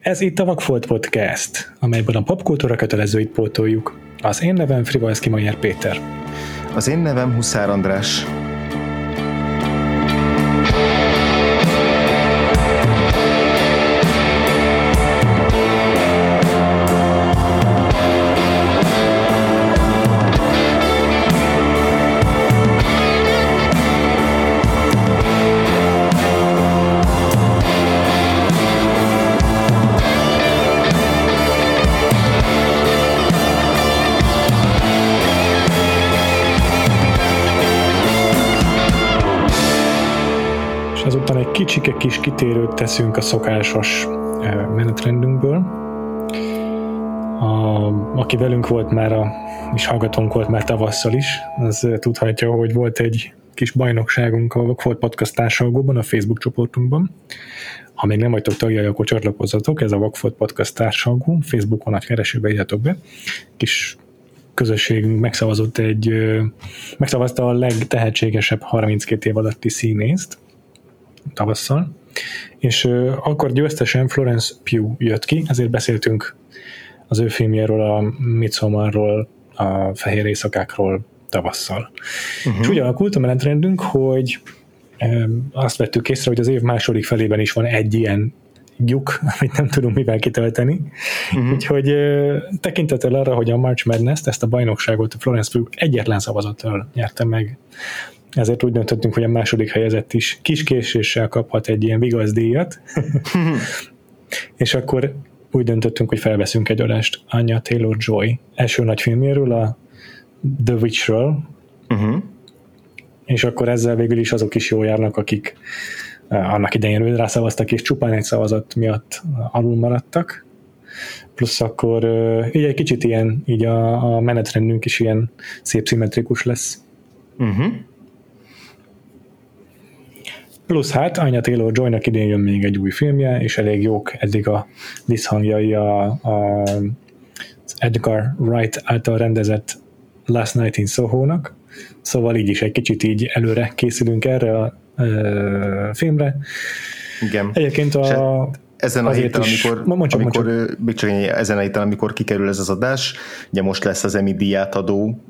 Ez itt a Vakfolt Podcast, amelyben a popkultúra kötelezőit pótoljuk. Az én nevem Frivalszki Majer Péter. Az én nevem Huszár András. Kicsike kis kitérőt teszünk a szokásos menetrendünkből. A, aki velünk volt már, a, és hallgatónk volt már tavasszal is, az tudhatja, hogy volt egy kis bajnokságunk a Volt Podcast társalgóban, a Facebook csoportunkban. Ha még nem vagytok tagjai, akkor csatlakozzatok, ez a Vagfolt Podcast társalgó, Facebookon nagy keresőbe írjatok be. Kis közösségünk megszavazott egy, megszavazta a legtehetségesebb 32 év alatti színészt, tavasszal, és uh, akkor győztesen Florence Pugh jött ki, ezért beszéltünk az ő filmjéről, a Midsommarról, a Fehér Éjszakákról tavasszal. Uh-huh. És úgy alakult a menetrendünk, hogy azt vettük észre, hogy az év második felében is van egy ilyen gyuk, amit nem tudunk mivel kitölteni. Uh-huh. Úgyhogy tekintettel arra, hogy a March Madness-t, ezt a bajnokságot a Florence Pugh egyetlen szavazattal nyerte meg ezért úgy döntöttünk, hogy a második helyezett is kis késéssel kaphat egy ilyen díjat. és akkor úgy döntöttünk, hogy felveszünk egy adást Anya Taylor-Joy első nagy filmjéről, a The Witchről, uh-huh. és akkor ezzel végül is azok is jól járnak, akik uh, annak idején rászavaztak, és csupán egy szavazat miatt alul maradtak. Plusz akkor uh, így egy kicsit ilyen, így a, a menetrendünk is ilyen szép szimmetrikus lesz. Uh-huh. Plusz hát Anya taylor joy idén jön még egy új filmje, és elég jók eddig a visszhangjai a, a Edgar Wright által rendezett Last Night in Soho-nak, szóval így is egy kicsit így előre készülünk erre a e, filmre. Igen. Egyébként a, ezen a héten, is, amikor, ma mondjam, amikor mondjam. Csak ezen a héten, amikor kikerül ez az adás, ugye most lesz az EMI díjátadó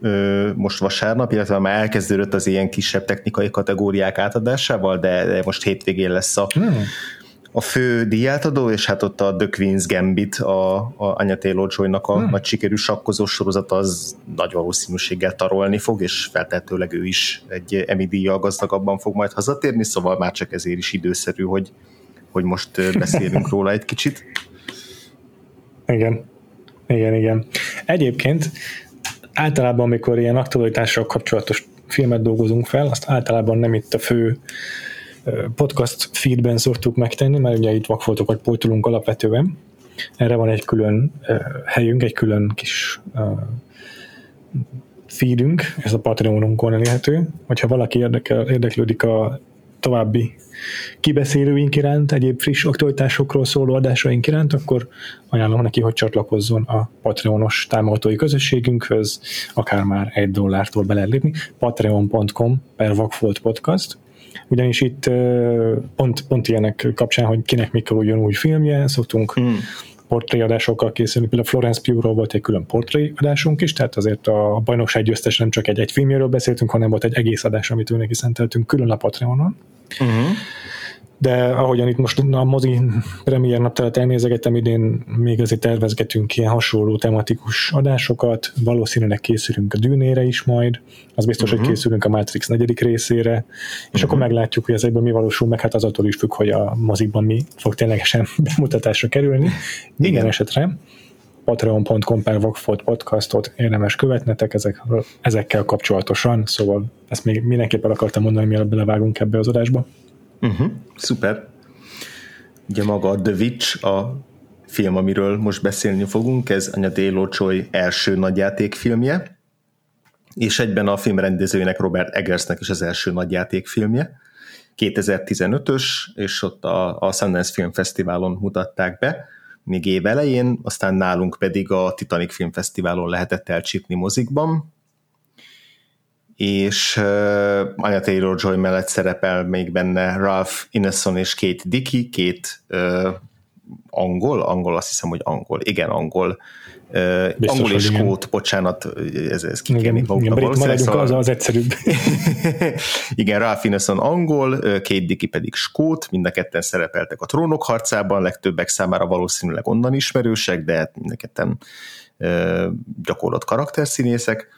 most vasárnap, illetve már elkezdődött az ilyen kisebb technikai kategóriák átadásával, de, de most hétvégén lesz a, hmm. a fő díjátadó, és hát ott a The Queen's Gambit, a, a Anya Taylor-Joy-nak a hmm. nagy sikerű sakkozó sorozat az nagy valószínűséggel tarolni fog, és feltehetőleg ő is egy EMI díjjal gazdagabban fog majd hazatérni, szóval már csak ezért is időszerű, hogy hogy most beszélünk róla egy kicsit. Igen, igen, igen. Egyébként általában, amikor ilyen aktualitással kapcsolatos filmet dolgozunk fel, azt általában nem itt a fő podcast feedben szoktuk megtenni, mert ugye itt vakfoltokat pótolunk alapvetően. Erre van egy külön helyünk, egy külön kis feedünk, ez a Patreonunkon elérhető. Hogyha valaki érdekel, érdeklődik a további kibeszélőink iránt, egyéb friss aktualitásokról szóló adásaink iránt, akkor ajánlom neki, hogy csatlakozzon a Patreonos támogatói közösségünkhöz, akár már egy dollártól be patreon.com per Vagfolt Podcast, ugyanis itt pont, pont ilyenek kapcsán, hogy kinek mikor új filmje, szoktunk hmm portréadásokkal készülni, például Florence Pugh-ról volt egy külön portréadásunk is, tehát azért a bajnokság győztes nem csak egy, egy filmjéről beszéltünk, hanem volt egy egész adás, amit ő neki szenteltünk külön a Patreonon. Uh-huh de ahogyan itt most a mozi premier naptárat elnézegetem, idén még azért tervezgetünk ilyen hasonló tematikus adásokat, valószínűleg készülünk a dűnére is majd, az biztos, uh-huh. hogy mhm. készülünk a Matrix negyedik részére, és uh-huh. akkor meglátjuk, hogy ezekben mi valósul meg, hát az attól is függ, hogy a mozikban mi fog ténylegesen bemutatásra kerülni. Igen, Igen esetre patreon.com per podcastot érdemes követnetek ezek, ezekkel kapcsolatosan, szóval ezt még mindenképpen akartam mondani, mielőtt belevágunk ebbe az adásba. Uh-huh, szuper. Ugye maga a The Witch, a film, amiről most beszélni fogunk, ez Anya Choi első nagyjátékfilmje, és egyben a film rendezőjének Robert Eggersnek is az első nagyjátékfilmje. 2015-ös, és ott a, a Sundance Film Fesztiválon mutatták be, még év elején, aztán nálunk pedig a Titanic Film Fesztiválon lehetett elcsípni mozikban, és uh, Anya Taylor-Joy mellett szerepel még benne Ralph Ineson és Kate Dickey, két uh, angol, angol, azt hiszem, hogy angol, igen, angol, Biztos, angol és skót, bocsánat, ez, ez kikénik maguknak igen, maradjunk szóval... az, az egyszerűbb. igen, Ralph Ineson angol, Kate Dickey pedig skót, mind a ketten szerepeltek a trónok harcában, legtöbbek számára valószínűleg onnan ismerősek, de hát mind a ketten gyakorlott karakterszínészek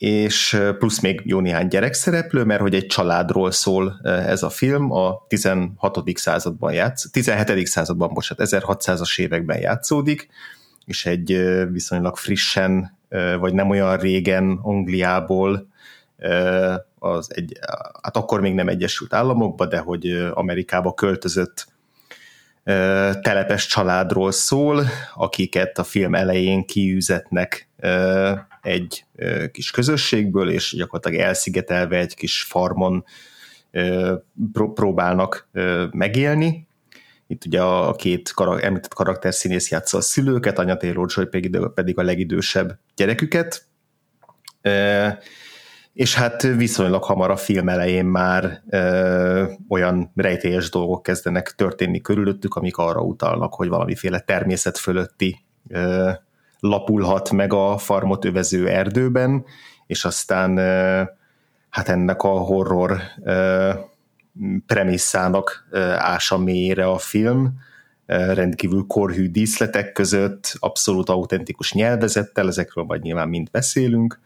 és plusz még jó néhány gyerekszereplő, mert hogy egy családról szól ez a film, a 16. században játsz, 17. században, bocsánat, 1600-as években játszódik, és egy viszonylag frissen, vagy nem olyan régen Angliából az egy, hát akkor még nem Egyesült Államokba, de hogy Amerikába költözött telepes családról szól, akiket a film elején kiűzetnek egy kis közösségből, és gyakorlatilag elszigetelve egy kis farmon próbálnak megélni. Itt ugye a két karak- említett karakterszínész játsza a szülőket, Anya Taylor-Joy pedig a legidősebb gyereküket. És hát viszonylag hamar a film elején már ö, olyan rejtélyes dolgok kezdenek történni körülöttük, amik arra utalnak, hogy valamiféle természet fölötti ö, lapulhat meg a farmot övező erdőben, és aztán hát ennek a horror premisszának ása mélyére a film, rendkívül korhű díszletek között, abszolút autentikus nyelvezettel, ezekről majd nyilván mind beszélünk,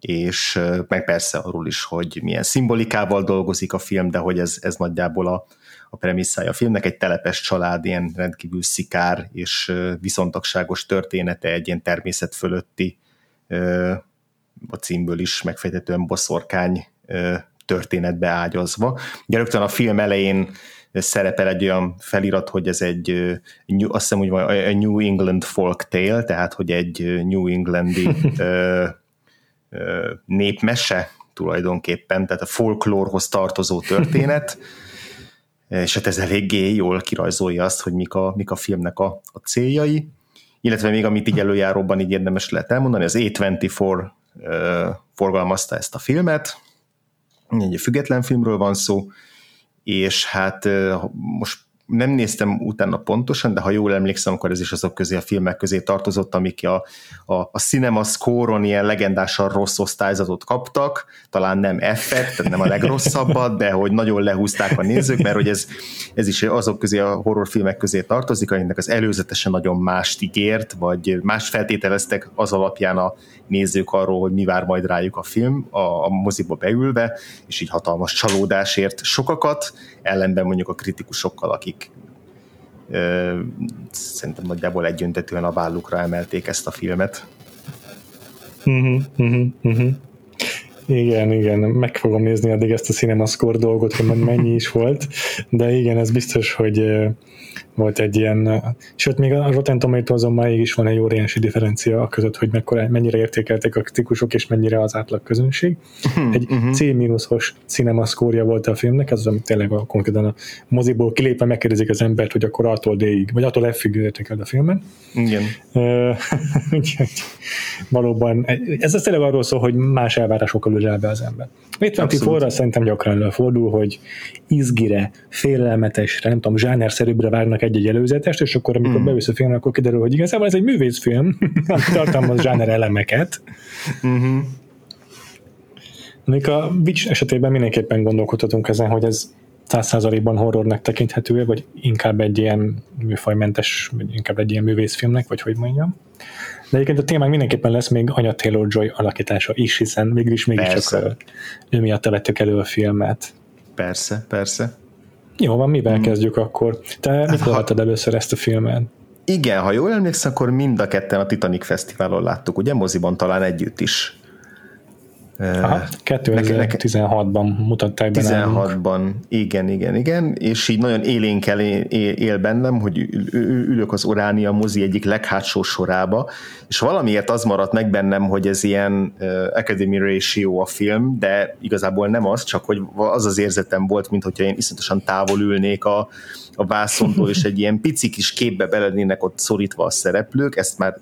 és meg persze arról is, hogy milyen szimbolikával dolgozik a film, de hogy ez, ez nagyjából a, a premisszája a filmnek, egy telepes család, ilyen rendkívül szikár és viszontagságos története, egy ilyen természet fölötti a címből is megfejtetően boszorkány történetbe ágyazva. Ugye rögtön a film elején szerepel egy olyan felirat, hogy ez egy, azt hiszem, hogy a New England folk tale, tehát hogy egy New Englandi népmese tulajdonképpen, tehát a folklórhoz tartozó történet, és hát ez eléggé jól kirajzolja azt, hogy mik a, mik a filmnek a, a céljai, illetve még amit így előjáróban így érdemes lehet elmondani, az A24 uh, forgalmazta ezt a filmet, egy független filmről van szó, és hát uh, most nem néztem utána pontosan, de ha jól emlékszem, akkor ez is azok közé a filmek közé tartozott, amik a, a, a Cinema Score-on ilyen legendásan rossz osztályzatot kaptak, talán nem F-et, tehát nem a legrosszabbat, de hogy nagyon lehúzták a nézők, mert hogy ez, ez is azok közé a horrorfilmek közé tartozik, amiknek az előzetesen nagyon mást ígért, vagy más feltételeztek az alapján a nézők arról, hogy mi vár majd rájuk a film a, a moziba beülve, és így hatalmas csalódásért sokakat, ellenben mondjuk a kritikusokkal, akik ö, szerintem nagyjából egyöntetően a vállukra emelték ezt a filmet. Uh-huh, uh-huh, uh-huh. Igen, igen, meg fogom nézni addig ezt a CinemaScore dolgot, hogy mennyi is volt, de igen, ez biztos, hogy volt egy ilyen, sőt, még a Rotten Tomatoes-on máig is van egy óriási differencia a között, hogy mekkora, mennyire értékelték a kritikusok, és mennyire az átlag közönség. Mhm, egy uh-huh. C-os cinema szkórja volt a filmnek, ez az, amit tényleg a, konkrétan a moziból kilépve megkérdezik az embert, hogy akkor attól D-ig, vagy attól F-ig értékeld a filmen. Igen. valóban, ez az tényleg arról szól, hogy más elvárásokkal ül be az ember. Itt forra szerintem gyakran előfordul, hogy izgire, félelmetesre, nem tudom, zsánerszerűbbre várnak egy-egy előzetest, és akkor amikor mm. beülsz a filmre, akkor kiderül, hogy igazából ez egy művészfilm, tartalmaz zsáner elemeket. Mm-hmm. Még a Witch esetében mindenképpen gondolkodhatunk ezen, hogy ez százszázalékban horrornak tekinthető vagy inkább egy ilyen műfajmentes, vagy inkább egy ilyen művészfilmnek, vagy hogy mondjam. De egyébként a témánk mindenképpen lesz még Anya Taylor-Joy alakítása is, hiszen végül is mégiscsak ő miatt vettük elő a filmet. Persze, persze. Jó van, mivel hmm. kezdjük akkor? Te mikor láttad először ezt a filmet? Igen, ha jól emlékszem, akkor mind a ketten a Titanic Fesztiválon láttuk, ugye moziban talán együtt is. Aha, 2016-ban mutatták be 16-ban, igen, igen, igen, és így nagyon élénkel él, él bennem, hogy ülök az Oránia mozi egyik leghátsó sorába, és valamiért az maradt meg bennem, hogy ez ilyen Academy Ratio a film, de igazából nem az, csak hogy az az érzetem volt, mint hogyha én iszonyatosan távol ülnék a, a vászontól, és egy ilyen pici kis képbe belednének ott szorítva a szereplők, ezt már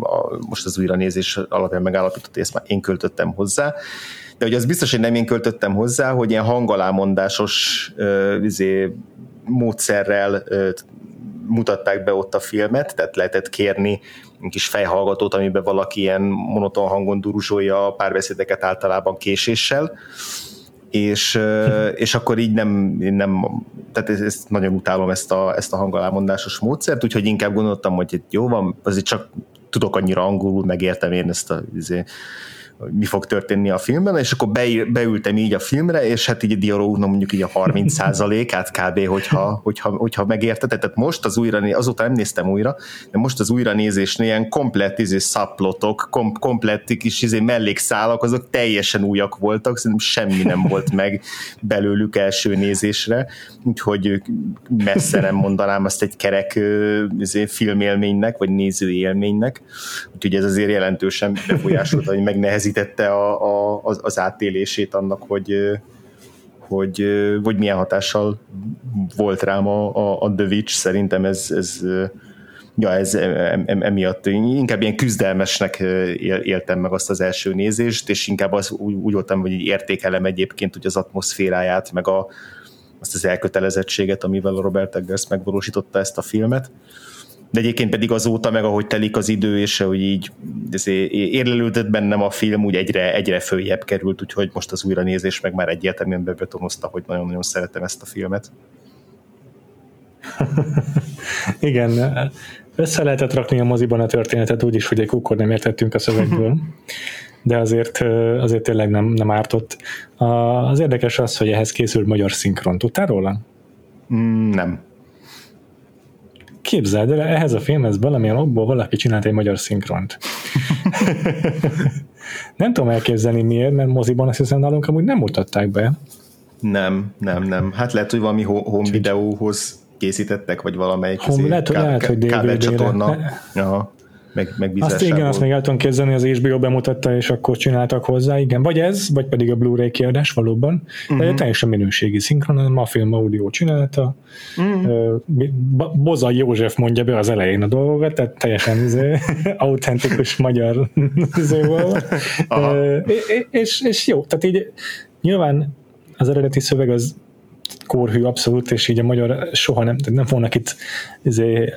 a, most az újranézés alapján megállapított, hogy ezt már én költöttem hozzá, de hogy az biztos, hogy nem én költöttem hozzá, hogy ilyen hangalámondásos uh, izé, módszerrel mutatták be ott a filmet, tehát lehetett kérni kis fejhallgatót, amiben valaki ilyen monoton hangon duruzsolja a párbeszédeket általában késéssel, és, és akkor így nem, nem tehát ezt nagyon utálom ezt a, ezt a hangalámondásos módszert, úgyhogy inkább gondoltam, hogy jó van, azért csak tudok annyira angolul, megértem én ezt a azért, mi fog történni a filmben, és akkor beültem így a filmre, és hát így a dialógnak mondjuk így a 30 át kb. hogyha, hogyha, hogyha megérte. Tehát most az újra, azóta nem néztem újra, de most az újra nézésnél ilyen komplett izé, szaplotok, kom, komplett kis izé, mellékszálak, azok teljesen újak voltak, szerintem semmi nem volt meg belőlük első nézésre, úgyhogy messze nem mondanám azt egy kerek izé, filmélménynek, vagy nézői élménynek, úgyhogy ez azért jelentősen befolyásolta, hogy megnehezít nehezítette a, a, az, az átélését annak, hogy, hogy, hogy milyen hatással volt rám a, a, a Witch, szerintem ez, ez ja, ez emiatt inkább ilyen küzdelmesnek éltem meg azt az első nézést, és inkább az, úgy, úgy voltam, hogy értékelem egyébként hogy az atmoszféráját, meg a, azt az elkötelezettséget, amivel Robert Eggers megvalósította ezt a filmet de egyébként pedig azóta meg ahogy telik az idő, és hogy így érlelődött bennem a film, úgy egyre, egyre följebb került, úgyhogy most az újranézés meg már egyértelműen bebetonozta, hogy nagyon-nagyon szeretem ezt a filmet. Igen, össze lehetett rakni a moziban a történetet úgy is, hogy egy kukkor nem értettünk a szövegből, de azért, azért tényleg nem, nem ártott. Az érdekes az, hogy ehhez készült magyar szinkron. Tudtál róla? Mm, nem. Képzeld el, ehhez a filmhez valamilyen okból valaki csinált egy magyar szinkront. nem tudom elképzelni miért, mert moziban azt hiszem nálunk amúgy nem mutatták be. Nem, nem, nem. Hát lehet, hogy valami home videóhoz készítettek, vagy valamelyik home, lehet, ká- lehet, hogy kábelcsatorna. Aha meg, megbízásából. Azt igen, azt még el tudom képzelni, az HBO bemutatta, és akkor csináltak hozzá, igen. Vagy ez, vagy pedig a Blu-ray kiadás valóban. Uh-huh. De mhm. teljesen minőségi szinkron, a film audio csinálta. Uh-huh. Boza József mondja be az elején a dolgokat, tehát teljesen izé, autentikus magyar izé volt. és, és jó, tehát így nyilván az eredeti szöveg az kórhű abszolút, és így a magyar soha nem, nem fognak itt izé,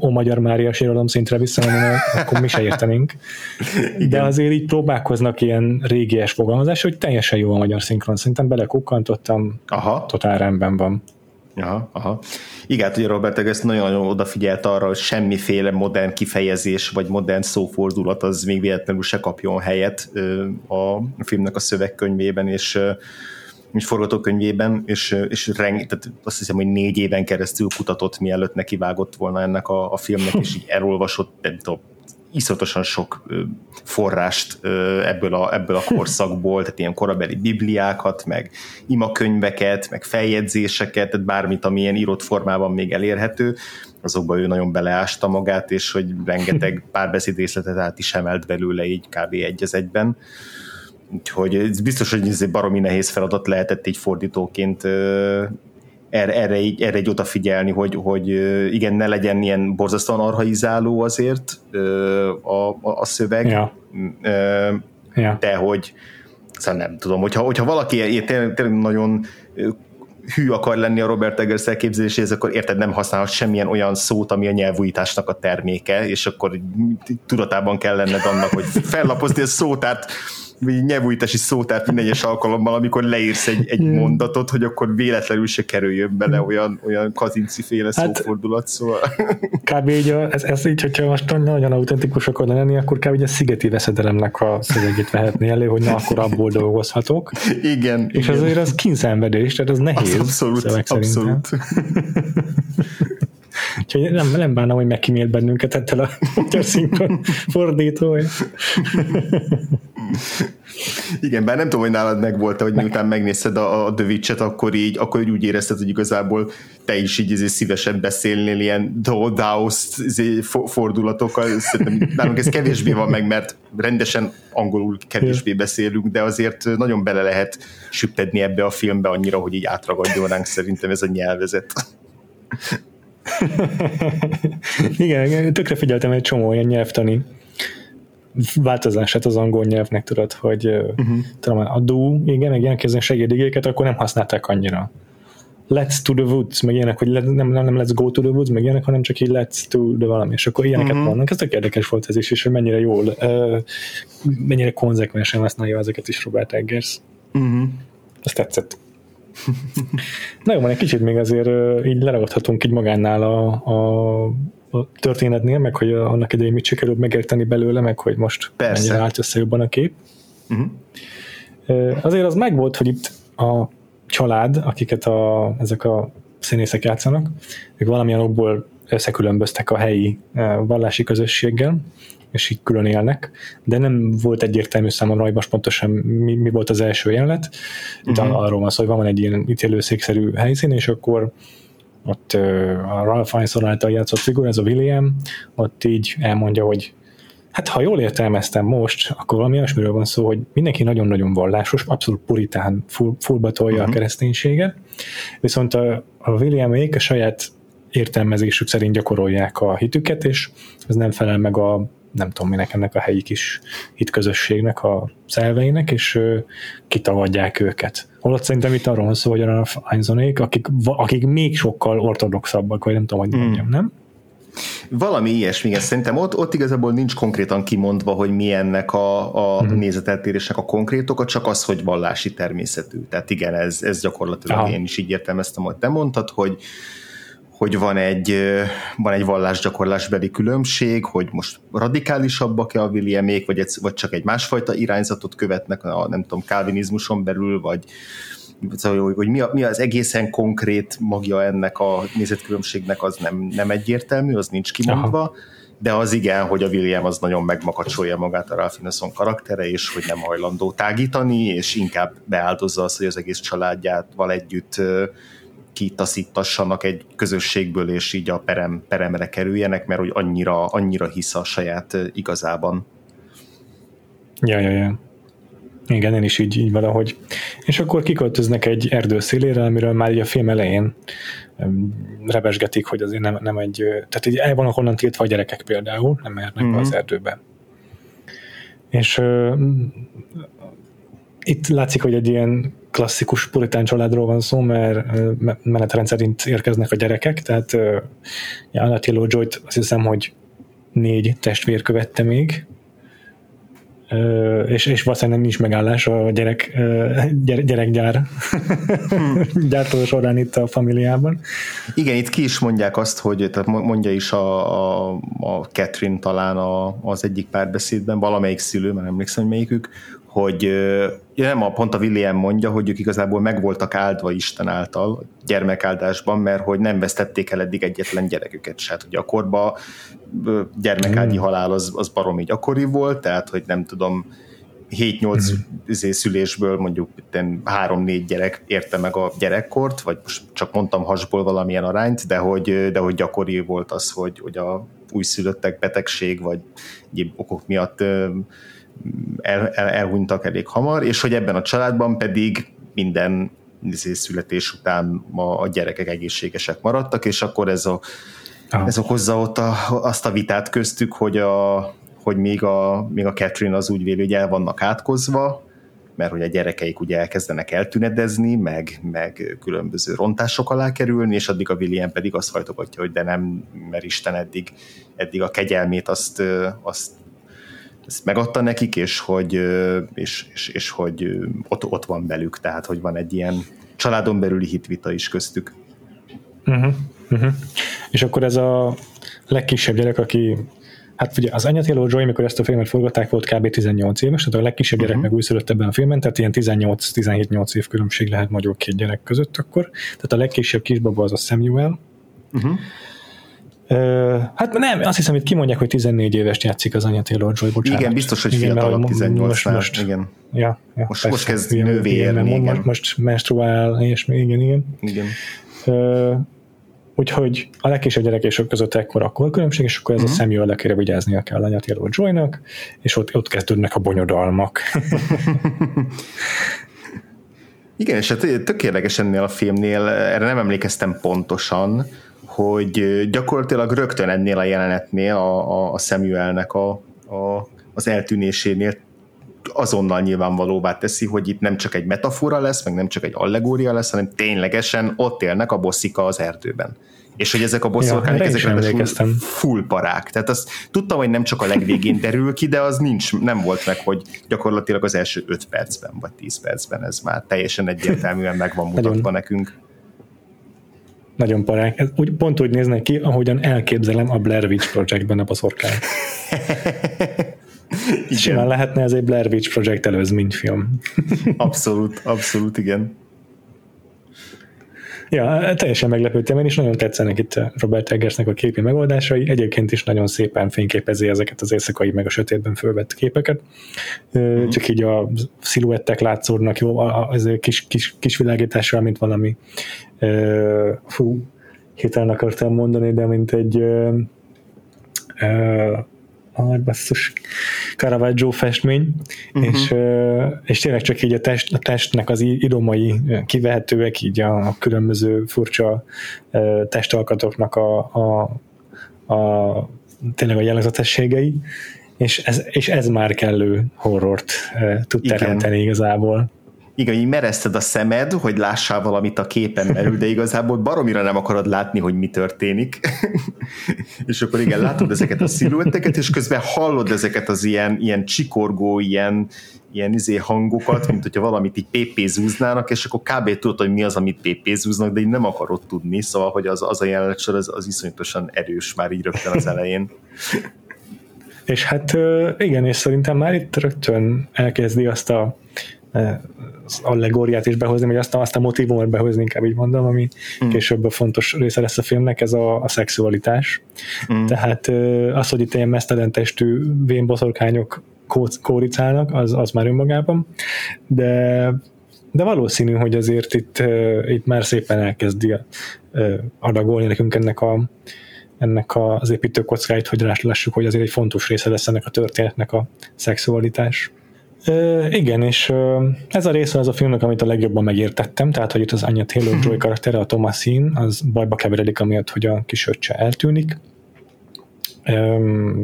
ó magyar Mária síralom szintre visszamenni, akkor mi se értenénk. De azért így próbálkoznak ilyen régies fogalmazás, hogy teljesen jó a magyar szinkron. Szerintem belekukkantottam, aha. totál rendben van. Aha, aha. Igen, ugye Robert ezt nagyon-nagyon odafigyelt arra, hogy semmiféle modern kifejezés vagy modern szófordulat az még véletlenül se kapjon helyet a filmnek a szövegkönyvében, és mint forgatókönyvében, és, és reng, tehát azt hiszem, hogy négy éven keresztül kutatott, mielőtt nekivágott volna ennek a, a filmnek, és így elolvasott, nem tudom, iszonyatosan sok forrást ebből a, ebből a korszakból, tehát ilyen korabeli bibliákat, meg imakönyveket, meg feljegyzéseket, tehát bármit, ami ilyen írott formában még elérhető, azokba ő nagyon beleásta magát, és hogy rengeteg párbeszédészletet át is emelt belőle így kb. egy az egyben. Úgyhogy ez biztos, hogy ez egy baromi nehéz feladat lehetett így fordítóként erre, erre, így, erre így odafigyelni, hogy, hogy igen, ne legyen ilyen borzasztóan arhaizáló azért a, a, a szöveg, ja. De hogy szóval nem tudom, hogyha, hogyha valaki tényleg, tényleg nagyon hű akar lenni a Robert Eggers elképzeléséhez, akkor érted, nem használhat semmilyen olyan szót, ami a nyelvújításnak a terméke, és akkor tudatában kell lenned annak, hogy fellapozni a szótárt vagy nyelvújítási szótárt minden egyes alkalommal, amikor leírsz egy, egy mondatot, hogy akkor véletlenül se kerüljön bele olyan, olyan kazinci féle hát, szófordulat, szóval. Kb. így, a, ez, ez így, hogyha most nagyon autentikus akar lenni, akkor kb. így a szigeti veszedelemnek a szövegét vehetni elő, hogy na, akkor abból dolgozhatok. Igen. És igen. azért az kínszenvedés, tehát az nehéz. Az abszolút, abszolút. Úgyhogy nem, nem bánom, hogy megkímélt bennünket ettől a szinkron fordítója. Igen, bár nem tudom, hogy nálad meg volt hogy miután megnézted a, a The Witch-et, akkor így, akkor így úgy érezted, hogy igazából te is így ezért szívesen beszélnél ilyen Daost izé, fordulatokkal. Szerintem nálunk ez kevésbé van meg, mert rendesen angolul kevésbé beszélünk, de azért nagyon bele lehet süppedni ebbe a filmbe annyira, hogy így átragadjon ránk szerintem ez a nyelvezet. igen, tökre figyeltem egy csomó ilyen nyelvtani változását az angol nyelvnek, tudod, hogy uh-huh. tudom, a do, igen, meg ilyen segédigéket, akkor nem használták annyira. let's to the woods, meg ilyenek, hogy nem, nem, nem let's go to the woods, meg ilyenek, hanem csak így let's to the valami, és akkor ilyeneket uh-huh. vannak. Ez tök érdekes volt ez is, és hogy mennyire jól, uh, mennyire konzekvensen használja ezeket is Robert Eggers. Uh-huh. Ez tetszett. Na jó, van egy kicsit még azért így leragadhatunk így magánál a, a, a történetnél, meg hogy annak idején mit sikerült megérteni belőle, meg hogy most Persze. mennyire állt össze jobban a kép. Uh-huh. Uh, azért az megvolt, hogy itt a család, akiket a, ezek a színészek játszanak, ők valamilyen okból összekülönböztek a helyi vallási közösséggel, és így külön élnek, de nem volt egyértelmű számomra, hogy most pontosan mi, mi volt az első jelenet. Itt uh-huh. arról van szó, hogy van egy ilyen ítélőszékszerű helyszín, és akkor ott a Ralph Fiennes által játszott figura, ez a William, ott így elmondja, hogy Hát ha jól értelmeztem most, akkor valami olyasmiről van szó, hogy mindenki nagyon-nagyon vallásos, abszolút puritán, full, fullba tolja uh-huh. a mhm. kereszténységet, viszont a, a Williamék a saját értelmezésük szerint gyakorolják a hitüket, és ez nem felel meg a nem tudom minek ennek a helyi kis hitközösségnek a szelveinek, és ö, kitagadják őket. Holott szerintem itt arról van szó, hogy a Einzonék, akik, akik még sokkal ortodoxabbak, vagy nem tudom, hogy mondjam, mm. nem? Valami ilyesmi, igen. Szerintem ott, ott igazából nincs konkrétan kimondva, hogy mi ennek a, a uh-huh. nézeteltérésnek a konkrét oka, csak az, hogy vallási természetű. Tehát igen, ez, ez gyakorlatilag Aha. én is így értelmeztem, hogy te mondtad, hogy hogy van egy, van egy vallásgyakorlásbeli különbség, hogy most radikálisabbak-e a Williamék, vagy, egy, vagy csak egy másfajta irányzatot követnek a, nem tudom, kálvinizmuson belül, vagy, szóval, hogy mi, a, mi az egészen konkrét magja ennek a nézetkülönbségnek, az nem, nem egyértelmű, az nincs kimondva, Aha. de az igen, hogy a William az nagyon megmakacsolja magát a Ralph Ineson karaktere, és hogy nem hajlandó tágítani, és inkább beáldozza azt, hogy az egész családjával együtt kitaszítassanak egy közösségből, és így a perem, peremre kerüljenek, mert hogy annyira, annyira hisz a saját igazában. Ja, ja, ja. Igen, én is így, így valahogy. És akkor kiköltöznek egy erdő szélére, amiről már így a film elején rebesgetik, hogy azért nem, nem egy, tehát így el vannak onnan tiltva a gyerekek például, nem mehetnek mm-hmm. be az mhm. erdőbe. És uh, itt látszik, hogy egy ilyen klasszikus puritán családról van szó, mert menetrend szerint érkeznek a gyerekek, tehát uh, Anna Joy-t azt hiszem, hogy négy testvér követte még, és, és valószínűleg nincs megállás a gyerek, gyere, gyerekgyár hmm. gyártó során itt a familiában. Igen, itt ki is mondják azt, hogy tehát mondja is a, a, a Catherine talán a, az egyik párbeszédben, valamelyik szülő, mert emlékszem, hogy melyikük, hogy nem a pont a William mondja, hogy ők igazából meg voltak áldva Isten által gyermekáldásban, mert hogy nem vesztették el eddig egyetlen gyereküket se. Hát ugye a korba gyermekágyi mm. halál az, az baromi gyakori volt, tehát hogy nem tudom, 7-8 mm. szülésből mondjuk 3-4 gyerek érte meg a gyerekkort, vagy most csak mondtam hasból valamilyen arányt, de hogy, de hogy gyakori volt az, hogy, hogy a újszülöttek betegség, vagy egyéb okok miatt el, el, elhunytak elég hamar, és hogy ebben a családban pedig minden izé, születés után ma a gyerekek egészségesek maradtak, és akkor ez, a, ez okozza ott a, azt a vitát köztük, hogy, a, hogy még, a, még a Catherine az úgy véli, hogy el vannak átkozva, mert hogy a gyerekeik ugye elkezdenek eltünedezni, meg, meg különböző rontások alá kerülni, és addig a William pedig azt hajtogatja, hogy de nem, mert Isten eddig, eddig a kegyelmét azt, azt ezt megadta nekik, és hogy, és, és, és hogy ott, ott van belük, tehát hogy van egy ilyen családon belüli hitvita is köztük. Uh-huh, uh-huh. És akkor ez a legkisebb gyerek, aki Hát ugye az Anya Joy, amikor ezt a filmet forgatták, volt kb. 18 éves, tehát a legkisebb gyerek uh-huh. meg újszülött ebben a filmben, tehát ilyen 18-17-8 év különbség lehet magyar két gyerek között akkor. Tehát a legkisebb kisbaba az a Samuel, uh-huh. Hát nem, azt hiszem, itt kimondják, hogy 14 éves játszik az anya Taylor Joy, bocsánat. Igen, biztos, hogy fiatalabb 18 most, most, igen. Ja, ja, most, persze, most kezd nővé érni, igen. Most, most menstruál, és igen, igen. igen. Uh, úgyhogy a legkisebb gyerek és között ekkor a különbség, és akkor ez uh-huh. a mhm. Samuel akire vigyáznia kell a Taylor Joynak, és ott, ott kezdődnek a bonyodalmak. Igen, és hát tök érdekes ennél a filmnél, erre nem emlékeztem pontosan, hogy gyakorlatilag rögtön ennél a jelenetnél, a, a, a Samuelnek a, a, az eltűnésénél azonnal nyilvánvalóvá teszi, hogy itt nem csak egy metafora lesz, meg nem csak egy allegória lesz, hanem ténylegesen ott élnek a bosszika az erdőben és hogy ezek a bosszorkányok, ja, ezek full parák. Tehát azt tudtam, hogy nem csak a legvégén derül ki, de az nincs, nem volt meg, hogy gyakorlatilag az első 5 percben, vagy 10 percben ez már teljesen egyértelműen meg van mutatva nekünk. Nagyon parák. Ez úgy, pont úgy néznek ki, ahogyan elképzelem a Blair Witch Projectben a boszorkány. Simán lehetne ez egy Blair Witch Project előzményfilm. abszolút, abszolút, igen. Ja, teljesen meglepődtem én is, nagyon tetszenek itt Robert Eggersnek a képi megoldásai, egyébként is nagyon szépen fényképezi ezeket az éjszakai meg a sötétben fölvett képeket, uh-huh. csak így a sziluettek látszódnak jó, az kis, kis, kis világítással, mint valami fú, hirtelen akartam mondani, de mint egy ah, basszus, Caravaggio festmény, uh-huh. és, és tényleg csak így a, test, a testnek az idomai kivehetőek, így a, a különböző furcsa testalkatoknak a, a, a tényleg a jellegzetességei, és ez, és ez már kellő horrort tud teremteni igazából igen, így merezted a szemed, hogy lássál valamit a képen belül, de igazából baromira nem akarod látni, hogy mi történik. és akkor igen, látod ezeket a sziluetteket, és közben hallod ezeket az ilyen, ilyen csikorgó, ilyen, ilyen izé hangokat, mint hogyha valamit így pépézúznának, és akkor kb. tudod, hogy mi az, amit pépézúznak, de így nem akarod tudni, szóval, hogy az, az a jelenet az, az iszonyatosan erős már így rögtön az elején. És hát igen, és szerintem már itt rögtön elkezdi azt a az allegóriát is behozni, vagy azt, azt a motivumot behozni, inkább így mondom, ami mm. később a fontos része lesz a filmnek, ez a, a szexualitás. Mm. Tehát az, hogy itt ilyen mesztelen testű vénboszorkányok kóricálnak, az, az már önmagában, de de valószínű, hogy azért itt, itt már szépen elkezdi adagolni nekünk ennek a, ennek az építőkockáit, hogy lássuk, hogy azért egy fontos része lesz ennek a történetnek a szexualitás. Igen, és ez a része az a filmnek, amit a legjobban megértettem, tehát hogy itt az Anya Taylor-Joy karaktere, a Thomasin, az bajba keveredik amiatt, hogy a kis öccse eltűnik,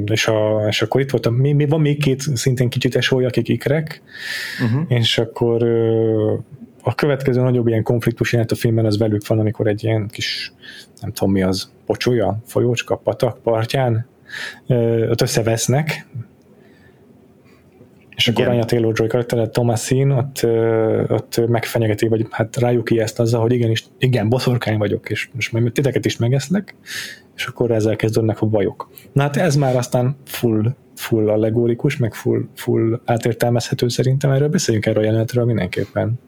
és, a, és akkor itt volt, a, mi, mi van még két szintén kicsit esója, akik ikrek, uh-huh. és akkor a következő nagyobb ilyen konfliktus jelent a filmben az velük van, amikor egy ilyen kis, nem tudom mi az, pocsolya, folyócska, patak partján ott összevesznek, és akkor Anya Taylor-Joy karaktere Thomasin ott, ott megfenyegeti, vagy hát rájuk ezt azzal, hogy igenis, igen, boszorkány vagyok, és most majd titeket is megeszlek, és akkor ezzel kezdődnek a bajok. Na hát ez már aztán full full allegórikus, meg full, full átértelmezhető szerintem, erről beszéljünk erről a jelenetről mindenképpen.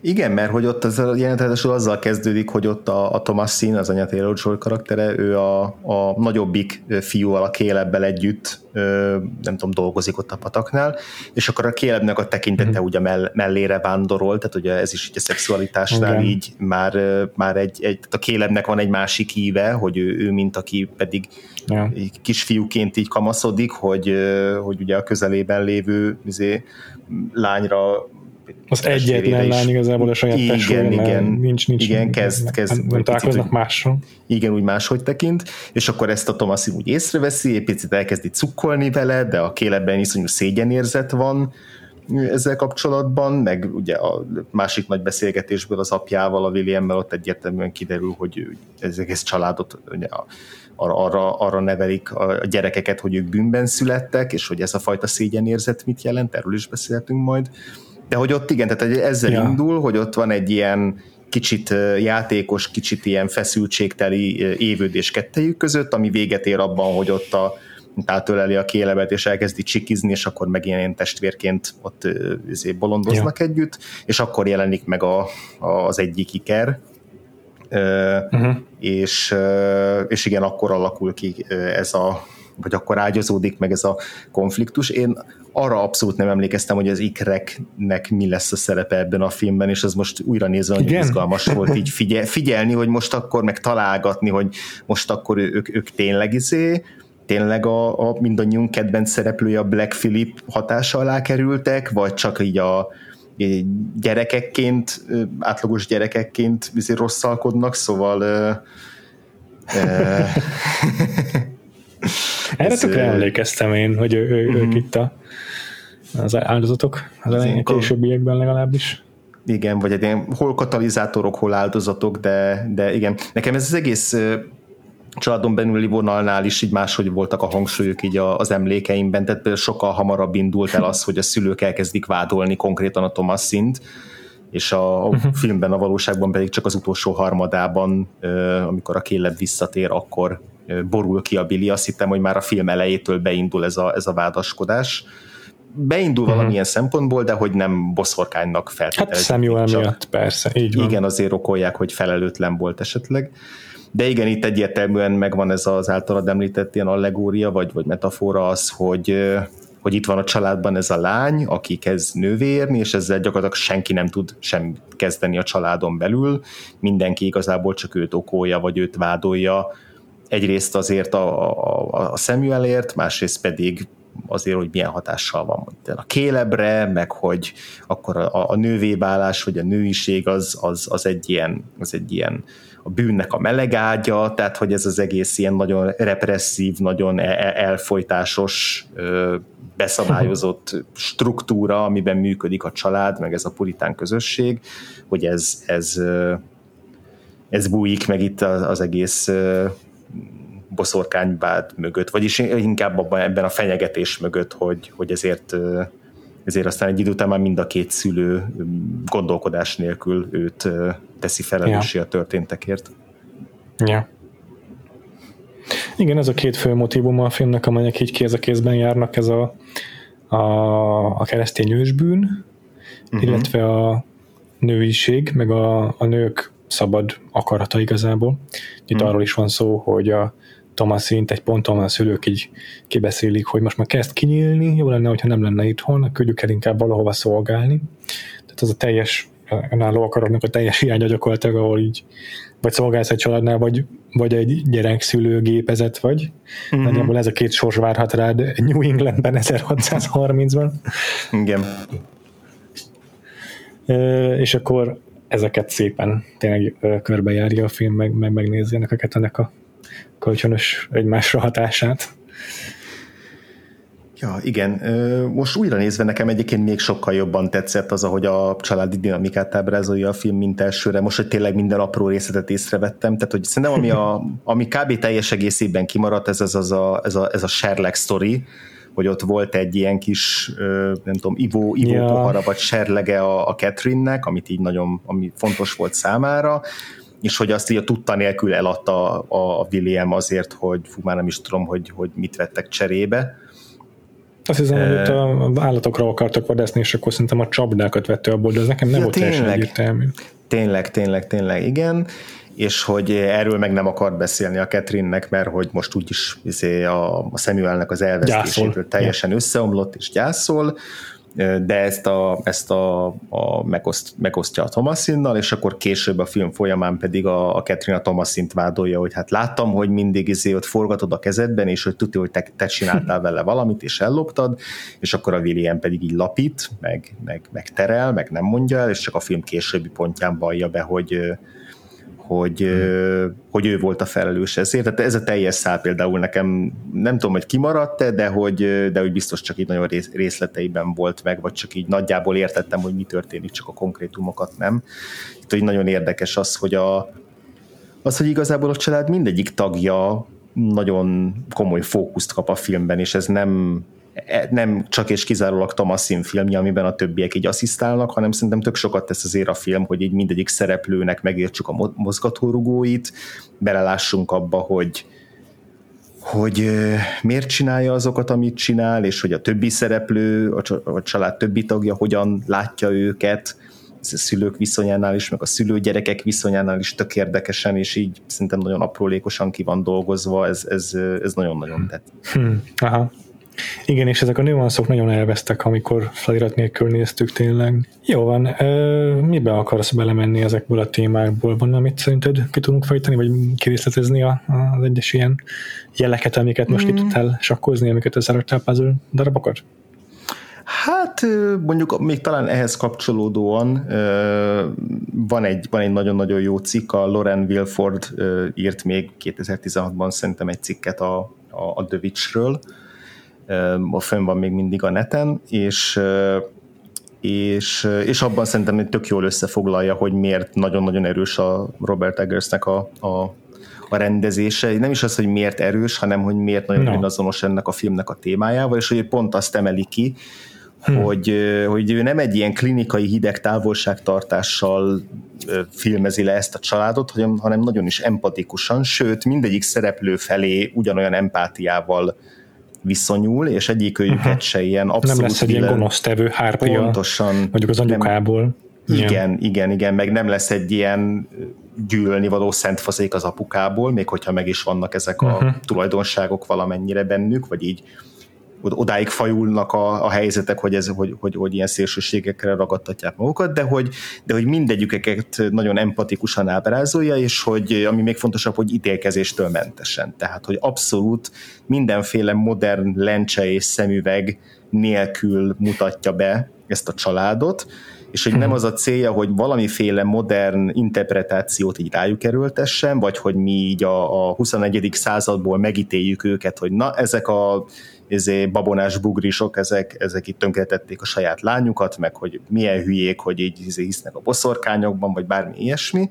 Igen, mert hogy ott az a jelenet azzal kezdődik, hogy ott a, a Thomas Sin, az anya Taylor karaktere, ő a, a nagyobbik fiúval, a Kélebbel együtt nem tudom, dolgozik ott a pataknál, és akkor a Kélebnek a tekintete mm. ugye mell, mellére vándorol, tehát ugye ez is így a szexualitásnál Igen. így már, már egy, egy, a Kélebnek van egy másik híve, hogy ő, ő mint aki pedig ja. kisfiúként így kamaszodik, hogy, hogy ugye a közelében lévő izé, lányra az egyetlen lány igazából a saját igen, testvére, igen, nincs, nincs, igen, kezd, kezd nem találkoznak mással. Igen, úgy máshogy tekint, és akkor ezt a Thomas úgy észreveszi, egy picit elkezdi cukkolni vele, de a kélebben iszonyú szégyenérzet van ezzel kapcsolatban, meg ugye a másik nagy beszélgetésből az apjával, a Williammel ott egyértelműen kiderül, hogy ez egész családot ugye, arra, arra, arra nevelik a gyerekeket, hogy ők bűnben születtek, és hogy ez a fajta szégyenérzet mit jelent, erről is beszéltünk majd. De hogy ott igen, tehát ezzel ja. indul, hogy ott van egy ilyen kicsit játékos, kicsit ilyen feszültségteli évődés kettejük között, ami véget ér abban, hogy ott a átöleli a kélebet, és elkezdi csikizni, és akkor meg ilyen testvérként ott izé, bolondoznak ja. együtt, és akkor jelenik meg a, a, az egyik iker, uh-huh. és, és igen, akkor alakul ki ez a vagy akkor ágyazódik meg ez a konfliktus. Én arra abszolút nem emlékeztem, hogy az ikreknek mi lesz a szerepe ebben a filmben, és ez most újra nézve nagyon izgalmas volt így figyel, figyelni, hogy most akkor meg találgatni, hogy most akkor ők, ők tényleg izé, tényleg a, a mindannyiunk kedvenc szereplője a Black Philip hatása alá kerültek, vagy csak így a gyerekekként, átlagos gyerekekként izé rosszalkodnak, szóval Erre tökre emlékeztem én, hogy ő, ő, ők itt a az áldozatok, az elején későbbiekben legalábbis. Igen, vagy egy ilyen, hol katalizátorok, hol áldozatok, de, de igen. Nekem ez az egész családon belüli vonalnál is így máshogy voltak a hangsúlyok így az emlékeimben, tehát sokkal hamarabb indult el az, hogy a szülők elkezdik vádolni konkrétan a Thomas szint, és a, a uh-huh. filmben, a valóságban pedig csak az utolsó harmadában, amikor a Caleb visszatér, akkor borul ki a Billy. Azt hittem, hogy már a film elejétől beindul ez a, ez a vádaskodás. Beindul uh-huh. valamilyen szempontból, de hogy nem boszorkánynak feltételezik. Hát Samuel miatt, persze, így van. Igen, azért okolják, hogy felelőtlen volt esetleg. De igen, itt egyértelműen megvan ez az általad említett ilyen allegória, vagy, vagy metafora az, hogy hogy itt van a családban ez a lány, aki kezd nővérni, és ezzel gyakorlatilag senki nem tud sem kezdeni a családon belül, mindenki igazából csak őt okolja, vagy őt vádolja, egyrészt azért a, a, a Samuelért, másrészt pedig azért, hogy milyen hatással van a kélebre, meg hogy akkor a, a nővébálás, vagy a nőiség az, az, az, egy ilyen, az egy ilyen a bűnnek a melegágya, tehát hogy ez az egész ilyen nagyon represszív, nagyon e, e, elfolytásos, beszabályozott struktúra, amiben működik a család, meg ez a puritán közösség, hogy ez, ez, ez bújik meg itt az, az egész boszorkánybád mögött, vagyis inkább abban, ebben a fenyegetés mögött, hogy, hogy ezért, ezért aztán egy idő után már mind a két szülő gondolkodás nélkül őt teszi felelőssé ja. a történtekért. Ja. Igen, ez a két fő motivum a filmnek, amelyek így kéz a kézben járnak, ez a, a, a keresztény ősbűn, uh-huh. illetve a nőiség, meg a, a nők szabad akarata igazából. Itt uh-huh. arról is van szó, hogy a Thomas szint egy ponton a szülők így kibeszélik, hogy most már kezd kinyílni, jó lenne, hogyha nem lenne itthon, küldjük el inkább valahova szolgálni. Tehát az a teljes önálló akaratnak a teljes hiánya gyakorlatilag, ahol így vagy szolgálsz egy családnál, vagy, vagy egy gyerekszülő gépezet vagy. Mm-hmm. Nagyjából ez a két sors várhat rád New Englandben 1630-ban. Igen. és akkor ezeket szépen tényleg körbejárja a film, meg, meg megnézi ennek a kettőnek a kölcsönös egymásra hatását. Ja, igen. Most újra nézve nekem egyébként még sokkal jobban tetszett az, ahogy a családi dinamikát ábrázolja a film, mint elsőre. Most, hogy tényleg minden apró részletet észrevettem. Tehát, hogy szerintem ami, a, ami kb. teljes egészében kimaradt, ez, az, az a, ez, a, ez a Sherlock story, hogy ott volt egy ilyen kis, nem tudom, ivó, ivó ja. pohara, vagy serlege a, a Catherine-nek, amit így nagyon, ami fontos volt számára, és hogy azt így a tudta nélkül eladta a, a William azért, hogy fú, már nem is tudom, hogy, hogy mit vettek cserébe azt hiszem, hogy ott a állatokra akartak vadászni, és akkor szerintem a csapdákat vette abból, de ez nekem nem ja, volt teljesen egyértelmű. Tényleg, tényleg, tényleg, igen és hogy erről meg nem akart beszélni a Catherine-nek, mert hogy most úgyis izé a, a Samuelnek az elvesztéséről teljesen ja. összeomlott és gyászol, de ezt a, ezt a, a megoszt, megosztja a Thomasinnal, és akkor később a film folyamán pedig a, a Catherine a Thomasint vádolja, hogy hát láttam, hogy mindig izé ott forgatod a kezedben, és hogy tudja, hogy te, te csináltál vele valamit, és elloptad, és akkor a William pedig így lapít, meg, meg, meg terel, meg nem mondja el, és csak a film későbbi pontján vallja be, hogy, hogy, hmm. hogy ő volt a felelős ezért. Tehát ez a teljes szál például nekem nem tudom, hogy kimaradt-e, de hogy, de hogy biztos csak így nagyon részleteiben volt meg, vagy csak így nagyjából értettem, hogy mi történik, csak a konkrétumokat nem. Itt hogy nagyon érdekes az, hogy a, az, hogy igazából a család mindegyik tagja nagyon komoly fókuszt kap a filmben, és ez nem nem csak és kizárólag Thomasin filmje, amiben a többiek így asszisztálnak, hanem szerintem tök sokat tesz azért a film, hogy így mindegyik szereplőnek megértsük a mozgatórugóit, belelássunk abba, hogy, hogy miért csinálja azokat, amit csinál, és hogy a többi szereplő, a család többi tagja hogyan látja őket, ez a szülők viszonyánál is, meg a szülő-gyerekek viszonyánál is tök érdekesen, és így szerintem nagyon aprólékosan ki van dolgozva, ez, ez, ez nagyon-nagyon tett. Hmm, aha. Igen, és ezek a nüanszok nagyon elvesztek, amikor felirat nélkül néztük tényleg. Jó van, mibe akarsz belemenni ezekből a témákból? Van, amit szerinted ki tudunk fejteni, vagy kirészletezni az egyes ilyen jeleket, amiket most mm. ki tudtál sakkozni, amiket összeraktál puzzle darabokat? Hát mondjuk még talán ehhez kapcsolódóan van egy, van egy nagyon-nagyon jó cikk, a Loren Wilford írt még 2016-ban szerintem egy cikket a, a, a The Witch-ről, fönn van még mindig a neten, és és, és abban szerintem hogy tök jól összefoglalja, hogy miért nagyon-nagyon erős a Robert Eggersnek a, a, a rendezése. Nem is az, hogy miért erős, hanem hogy miért nagyon no. azonos ennek a filmnek a témájával, és hogy pont azt emeli ki, hmm. hogy, hogy ő nem egy ilyen klinikai hideg távolságtartással filmezi le ezt a családot, hanem, hanem nagyon is empatikusan, sőt mindegyik szereplő felé ugyanolyan empátiával viszonyul, és egyik őjüket uh-huh. se ilyen abszolút... Nem lesz egy ilyen gonosztevő hárpia, pontosan, mondjuk az anyukából. Nem, igen, igen, igen, igen, meg nem lesz egy ilyen gyűlölni való szent az apukából, még hogyha meg is vannak ezek a uh-huh. tulajdonságok valamennyire bennük, vagy így odáig fajulnak a, a helyzetek, hogy, ez, hogy, hogy, hogy ilyen szélsőségekre ragadtatják magukat, de hogy, de hogy mindegyüket nagyon empatikusan ábrázolja, és hogy ami még fontosabb, hogy ítélkezéstől mentesen. Tehát, hogy abszolút mindenféle modern lencse és szemüveg nélkül mutatja be ezt a családot, és hogy nem mhm. az a célja, hogy valamiféle modern interpretációt így rájuk erőltessen, vagy hogy mi így a, a 21. századból megítéljük őket, hogy na, ezek a ezé, babonás bugrisok, ezek, ezek itt tönkretették a saját lányukat, meg hogy milyen hülyék, hogy így ezé hisznek a boszorkányokban, vagy bármi ilyesmi,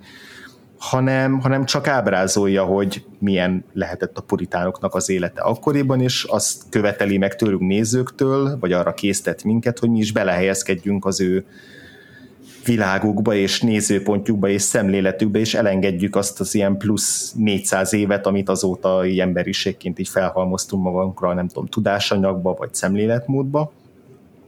hanem, hanem csak ábrázolja, hogy milyen lehetett a puritánoknak az élete akkoriban, és azt követeli meg tőlünk nézőktől, vagy arra késztet minket, hogy mi is belehelyezkedjünk az ő világukba és nézőpontjukba és szemléletükbe, és elengedjük azt az ilyen plusz 400 évet, amit azóta így emberiségként így felhalmoztunk magunkra, nem tudom, tudásanyagba vagy szemléletmódba.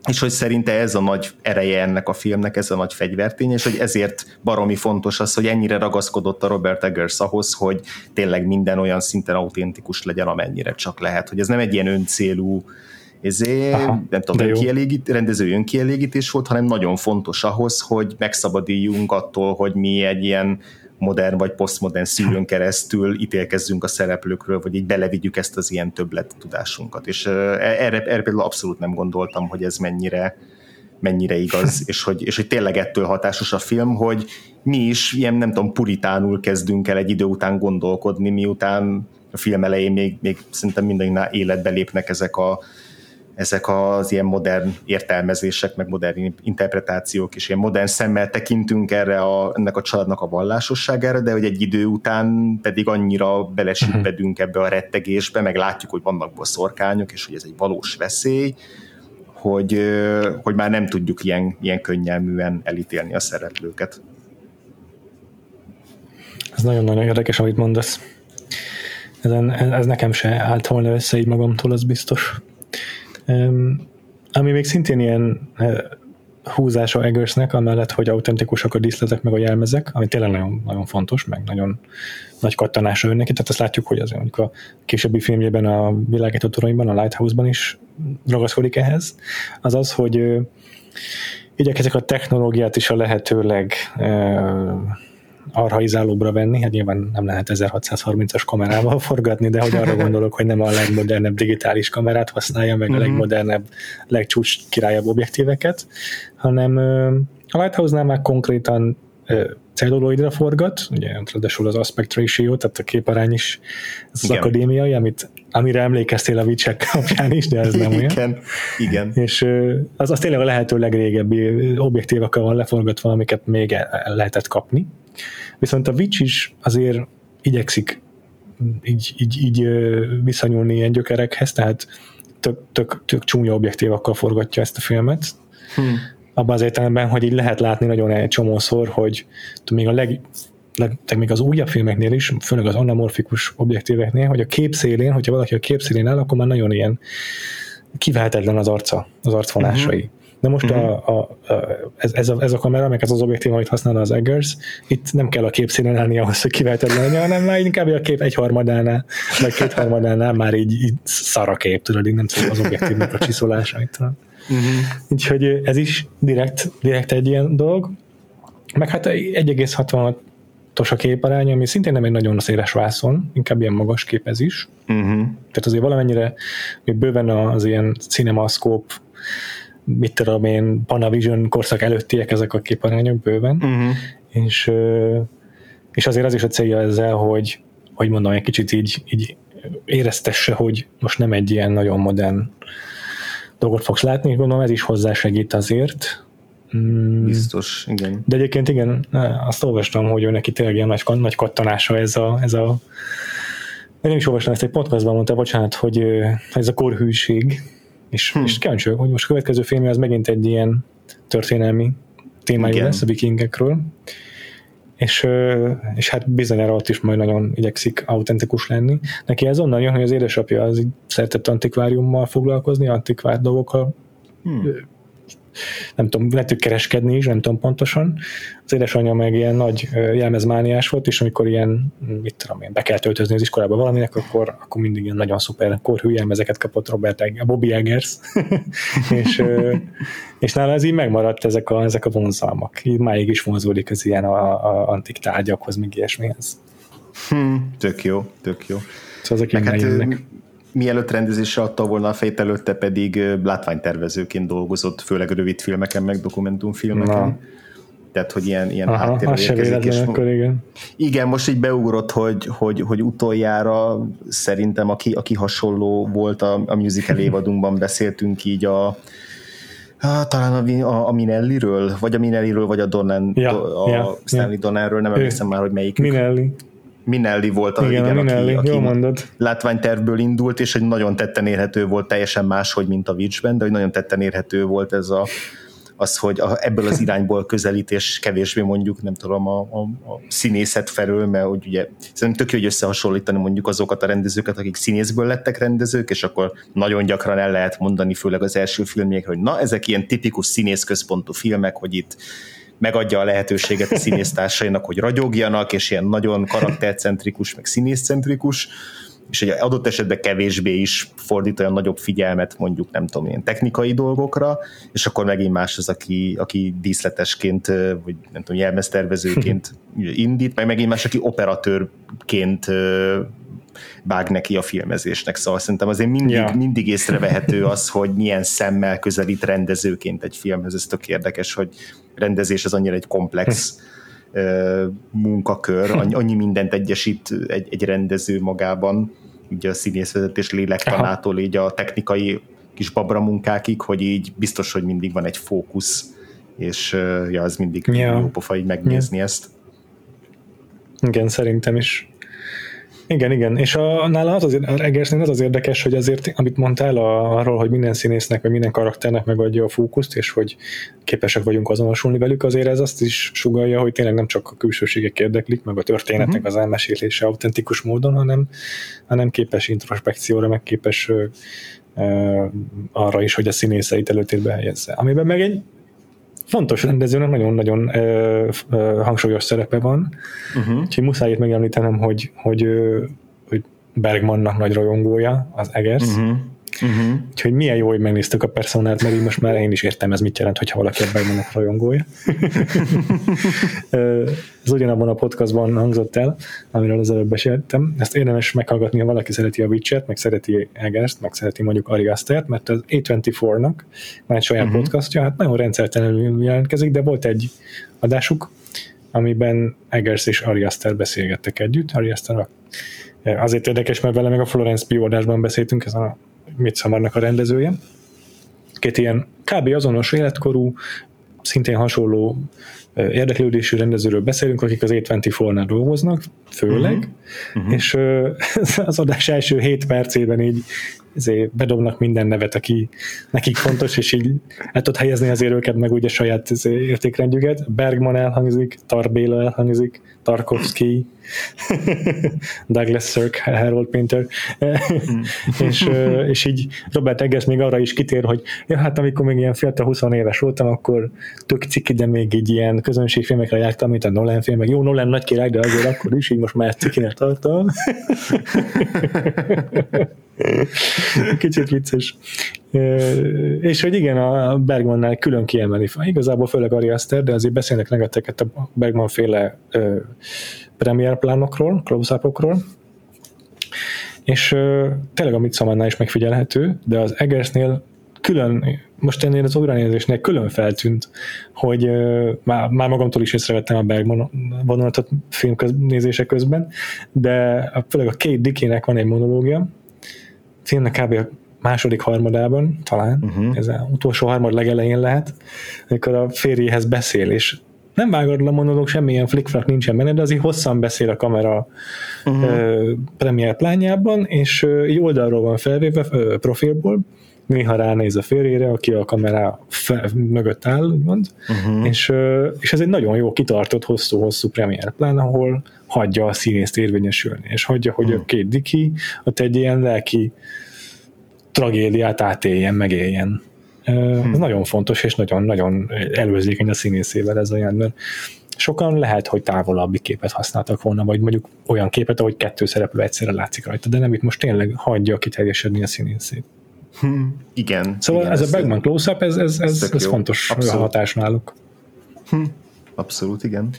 És hogy szerinte ez a nagy ereje ennek a filmnek, ez a nagy fegyvertény, és hogy ezért baromi fontos az, hogy ennyire ragaszkodott a Robert Eggers ahhoz, hogy tényleg minden olyan szinten autentikus legyen, amennyire csak lehet, hogy ez nem egy ilyen öncélú ezé, Aha, nem tudom, önkielégít, rendező önkielégítés volt, hanem nagyon fontos ahhoz, hogy megszabaduljunk attól, hogy mi egy ilyen modern vagy posztmodern szűrőn keresztül ítélkezzünk a szereplőkről, vagy így belevigyük ezt az ilyen többlet tudásunkat. És erre, erre például abszolút nem gondoltam, hogy ez mennyire, mennyire igaz, és hogy, és hogy tényleg ettől hatásos a film, hogy mi is ilyen, nem tudom, puritánul kezdünk el egy idő után gondolkodni, miután a film elején még, még szerintem mindenki életbe lépnek ezek a ezek az ilyen modern értelmezések, meg modern interpretációk, és ilyen modern szemmel tekintünk erre a, ennek a családnak a vallásosságára, de hogy egy idő után pedig annyira belesüppedünk ebbe a rettegésbe, meg látjuk, hogy vannak boszorkányok, és hogy ez egy valós veszély, hogy, hogy már nem tudjuk ilyen, ilyen könnyelműen elítélni a szereplőket. Ez nagyon-nagyon érdekes, amit mondasz. Ezen, ez nekem se állt volna össze így magamtól, az biztos. Ami még szintén ilyen húzása Eggersnek, amellett, hogy autentikusak a díszletek meg a jelmezek, ami tényleg nagyon, nagyon fontos, meg nagyon nagy kattanása jön neki, tehát azt látjuk, hogy az mondjuk a későbbi filmjében a világító a Lighthouse-ban is ragaszkodik ehhez, az az, hogy igyekezik a technológiát is a lehetőleg arhaizálóbra venni, hát nyilván nem lehet 1630-as kamerával forgatni, de hogy arra gondolok, hogy nem a legmodernebb digitális kamerát használja, meg a mhm. legmodernebb, legcsúcs királyabb objektíveket, hanem a Lighthouse-nál már konkrétan celluloidra forgat, ugye ráadásul az aspect ratio, tehát a képarány is az igen. akadémiai, amit, amire emlékeztél a vicsek kapján is, de ez nem olyan. Igen, igen. És az, az tényleg a lehető legrégebbi objektívakkal van leforgatva, amiket még el lehetett kapni. Viszont a Witch is azért igyekszik így, így, így viszonyulni ilyen gyökerekhez, tehát tök, tök, tök csúnya objektívakkal forgatja ezt a filmet. Hmm. Abban az értelemben, hogy így lehet látni nagyon egy csomószor, hogy még a leg, leg, még az újabb filmeknél is, főleg az anamorfikus objektíveknél, hogy a képszélén, hogyha valaki a képszélén áll, akkor már nagyon ilyen kivehetetlen az arca, az arcvonásai. Uh-huh. De most uh-huh. a, a, a, ez, ez, a, ez a kamera, meg ez az objektív, amit használ az Eggers, itt nem kell a képszínen állni ahhoz, hogy kivehetetlen hanem már inkább a kép egyharmadánál, vagy kétharmadánál már így, így szar a kép, tudod, így nem tudom az objektívnek a csiszolása. Uh-huh. Úgyhogy ez is direkt, direkt egy ilyen dolog. Meg hát 1,66 os a képarány, ami szintén nem egy nagyon széles vászon, inkább ilyen magas kép ez is. Uh-huh. Tehát azért valamennyire még bőven az ilyen cinemaszkóp mit tudom én, Panavision korszak előttiek ezek a képarányok bőven, uh-huh. és, és azért az is a célja ezzel, hogy hogy mondom, egy kicsit így, így éreztesse, hogy most nem egy ilyen nagyon modern dolgot fogsz látni, gondolom ez is hozzásegít azért. Mm, Biztos, igen. De egyébként igen, azt olvastam, hogy ő neki tényleg ilyen nagy, nagy kattanása ez a, ez a én nem is olvastam ezt egy podcastban mondta, bocsánat, hogy ez a korhűség, és, hm. és kíváncsi hogy most a következő film az megint egy ilyen történelmi témájú Igen. lesz a vikingekről, és, és hát bizonyára ott is majd nagyon igyekszik autentikus lenni. Neki ez onnan jön, hogy az édesapja az így szeretett antikváriummal foglalkozni, antikvár dolgokkal, hmm nem tudom, lehetők kereskedni is, nem tudom pontosan. Az édesanyja meg ilyen nagy jelmezmániás volt, és amikor ilyen, mit tudom én, be kell töltözni az iskolába valaminek, akkor, akkor mindig ilyen nagyon szuper korhű jelmezeket kapott Robert Egg, Bobby Eggers, és, és nála ez így megmaradt ezek a, ezek a vonzalmak. Így máig is vonzódik az ilyen a, a antik tárgyakhoz, még ilyesmihez. Hmm, tök jó, tök jó. Szóval ezek hát, mielőtt rendezésre adta volna a fejt előtte pedig látványtervezőként dolgozott, főleg rövid filmeken, meg dokumentumfilmeken. Na. Tehát, hogy ilyen, ilyen háttérben érkezik. És akkor igen. igen, most így beugrott, hogy, hogy, hogy utoljára szerintem, aki, aki hasonló volt a, a musical évadunkban, beszéltünk így a, Ah, talán a, a, a Minelliről, vagy a Minelliről, vagy a Donan, ja, a ja, Stanley ja. Donnerről, nem emlékszem már, hogy melyik. Minelli. Minelli volt a, igen, igen, a Minelli, aki, aki mondod. látványtervből indult, és egy nagyon tetten érhető volt, teljesen máshogy, mint a Witchben, de hogy nagyon tetten érhető volt ez a, az, hogy a, ebből az irányból közelít, és kevésbé mondjuk, nem tudom, a, a, a színészet felől, mert hogy ugye szerintem tök jó, hogy összehasonlítani mondjuk azokat a rendezőket, akik színészből lettek rendezők, és akkor nagyon gyakran el lehet mondani, főleg az első filmjékről, hogy na, ezek ilyen tipikus színészközpontú filmek, hogy itt megadja a lehetőséget a színésztársainak, hogy ragyogjanak, és ilyen nagyon karaktercentrikus, meg színészcentrikus, és egy adott esetben kevésbé is fordít olyan nagyobb figyelmet mondjuk, nem tudom, ilyen technikai dolgokra, és akkor megint más az, aki, aki díszletesként, vagy nem tudom, jelmeztervezőként indít, meg megint más, aki operatőrként vág neki a filmezésnek, szóval szerintem azért mindig, ja. mindig észrevehető az, hogy milyen szemmel közelít rendezőként egy filmhez, ez tök érdekes, hogy rendezés az annyira egy komplex munkakör, annyi mindent egyesít egy, egy rendező magában, ugye a színészvezetés lélektanától, így a technikai kis babra munkákig, hogy így biztos, hogy mindig van egy fókusz, és ja, az mindig ja. jó pofa így megnézni ja. ezt. Igen, szerintem is. Igen, igen, és a, nála az az, Egersnél az az érdekes, hogy azért, amit mondtál a, arról, hogy minden színésznek, vagy minden karakternek megadja a fókuszt, és hogy képesek vagyunk azonosulni velük, azért ez azt is sugalja, hogy tényleg nem csak a külsőségek érdeklik, meg a történetek uh-huh. az elmesélése autentikus módon, hanem, hanem képes introspekcióra, meg képes ö, ö, arra is, hogy a színészeit előtérbe helyezze. Amiben meg egy fontos rendezőnek nagyon-nagyon ö, ö, hangsúlyos szerepe van, uh-huh. úgyhogy muszáj itt megemlítenem, hogy, hogy, hogy Bergmannak nagy rajongója, az Egers, uh-huh. Uh-huh. Úgyhogy milyen jó, hogy megnéztük a personát, mert így most már én is értem, ez mit jelent, hogyha valaki ebben vannak rajongója. ez ugyanabban a podcastban hangzott el, amiről az előbb beszéltem. Ezt érdemes meghallgatni, ha valaki szereti a Witcher-t, meg szereti Egerst, meg szereti mondjuk Ari Astert, mert az A24-nak van egy saját uh-huh. podcastja, hát nagyon rendszertelenül jelentkezik, de volt egy adásuk, amiben Egers és Ari Aster beszélgettek együtt. Ari Aster azért érdekes, mert vele meg a Florence Pugh adásban beszéltünk, ez a Midsommarnak a rendezője. Két ilyen kb. azonos életkorú, szintén hasonló érdeklődésű rendezőről beszélünk, akik az A24-nál dolgoznak, főleg, uh-huh. Uh-huh. és az adás első 7 percében így ezért bedobnak minden nevet, aki nekik fontos, és így el tud helyezni azért őket, meg ugye saját értékrendjüket. Bergman elhangzik, Tarbéla elhangzik, Tarkovsky, Douglas Sirk, Harold Painter, mm. és, és így Robert Eggers még arra is kitér, hogy ja, hát amikor még ilyen fiatal 20 éves voltam, akkor tök ciki, de még így ilyen közönségfilmekre jártam, mint a Nolan filmek. Jó, Nolan nagy király, de azért akkor is, így most már cikinek tartom. Kicsit vicces. És hogy igen, a Bergmannál külön kiemeli. Igazából főleg Ari Aster, de azért beszélnek neveteket a Bergman féle premier plánokról, close és tényleg a Midsommernál is megfigyelhető, de az Egersnél külön, most ennél az újranézésnél külön feltűnt, hogy már, már magamtól is észrevettem a Berg vonulatot filmnézése közben, de főleg a Kate Dickének van egy monológia, filmnek kb. a második harmadában, talán, uh-huh. ez az utolsó harmad legelején lehet, amikor a férjéhez beszél, és nem vágatlan monológ, semmilyen flickflak nincsen benne, de azért hosszan beszél a kamera uh-huh. uh, premier plányában, és uh, így oldalról van felvéve, uh, profilból, néha ránéz a férjére, aki a kamera fel, mögött áll, úgymond, uh-huh. és, és ez egy nagyon jó kitartott, hosszú-hosszú premier plán, ahol hagyja a színészt érvényesülni, és hagyja, hogy uh-huh. a két diki ott egy ilyen lelki tragédiát átéljen, megéljen. Hmm. Ez nagyon fontos, és nagyon-nagyon előzékeny a színészével ez olyan, mert sokan lehet, hogy távolabbi képet használtak volna, vagy mondjuk olyan képet, ahogy kettő szereplő egyszerre látszik rajta, de nem itt most tényleg hagyja kiteljesedni a színészét. Hmm, igen. Szóval igen, ez, ez a Bergman close-up, ez, ez, ez, ez fontos Abszolút. hatás náluk. Hm. Abszolút, igen.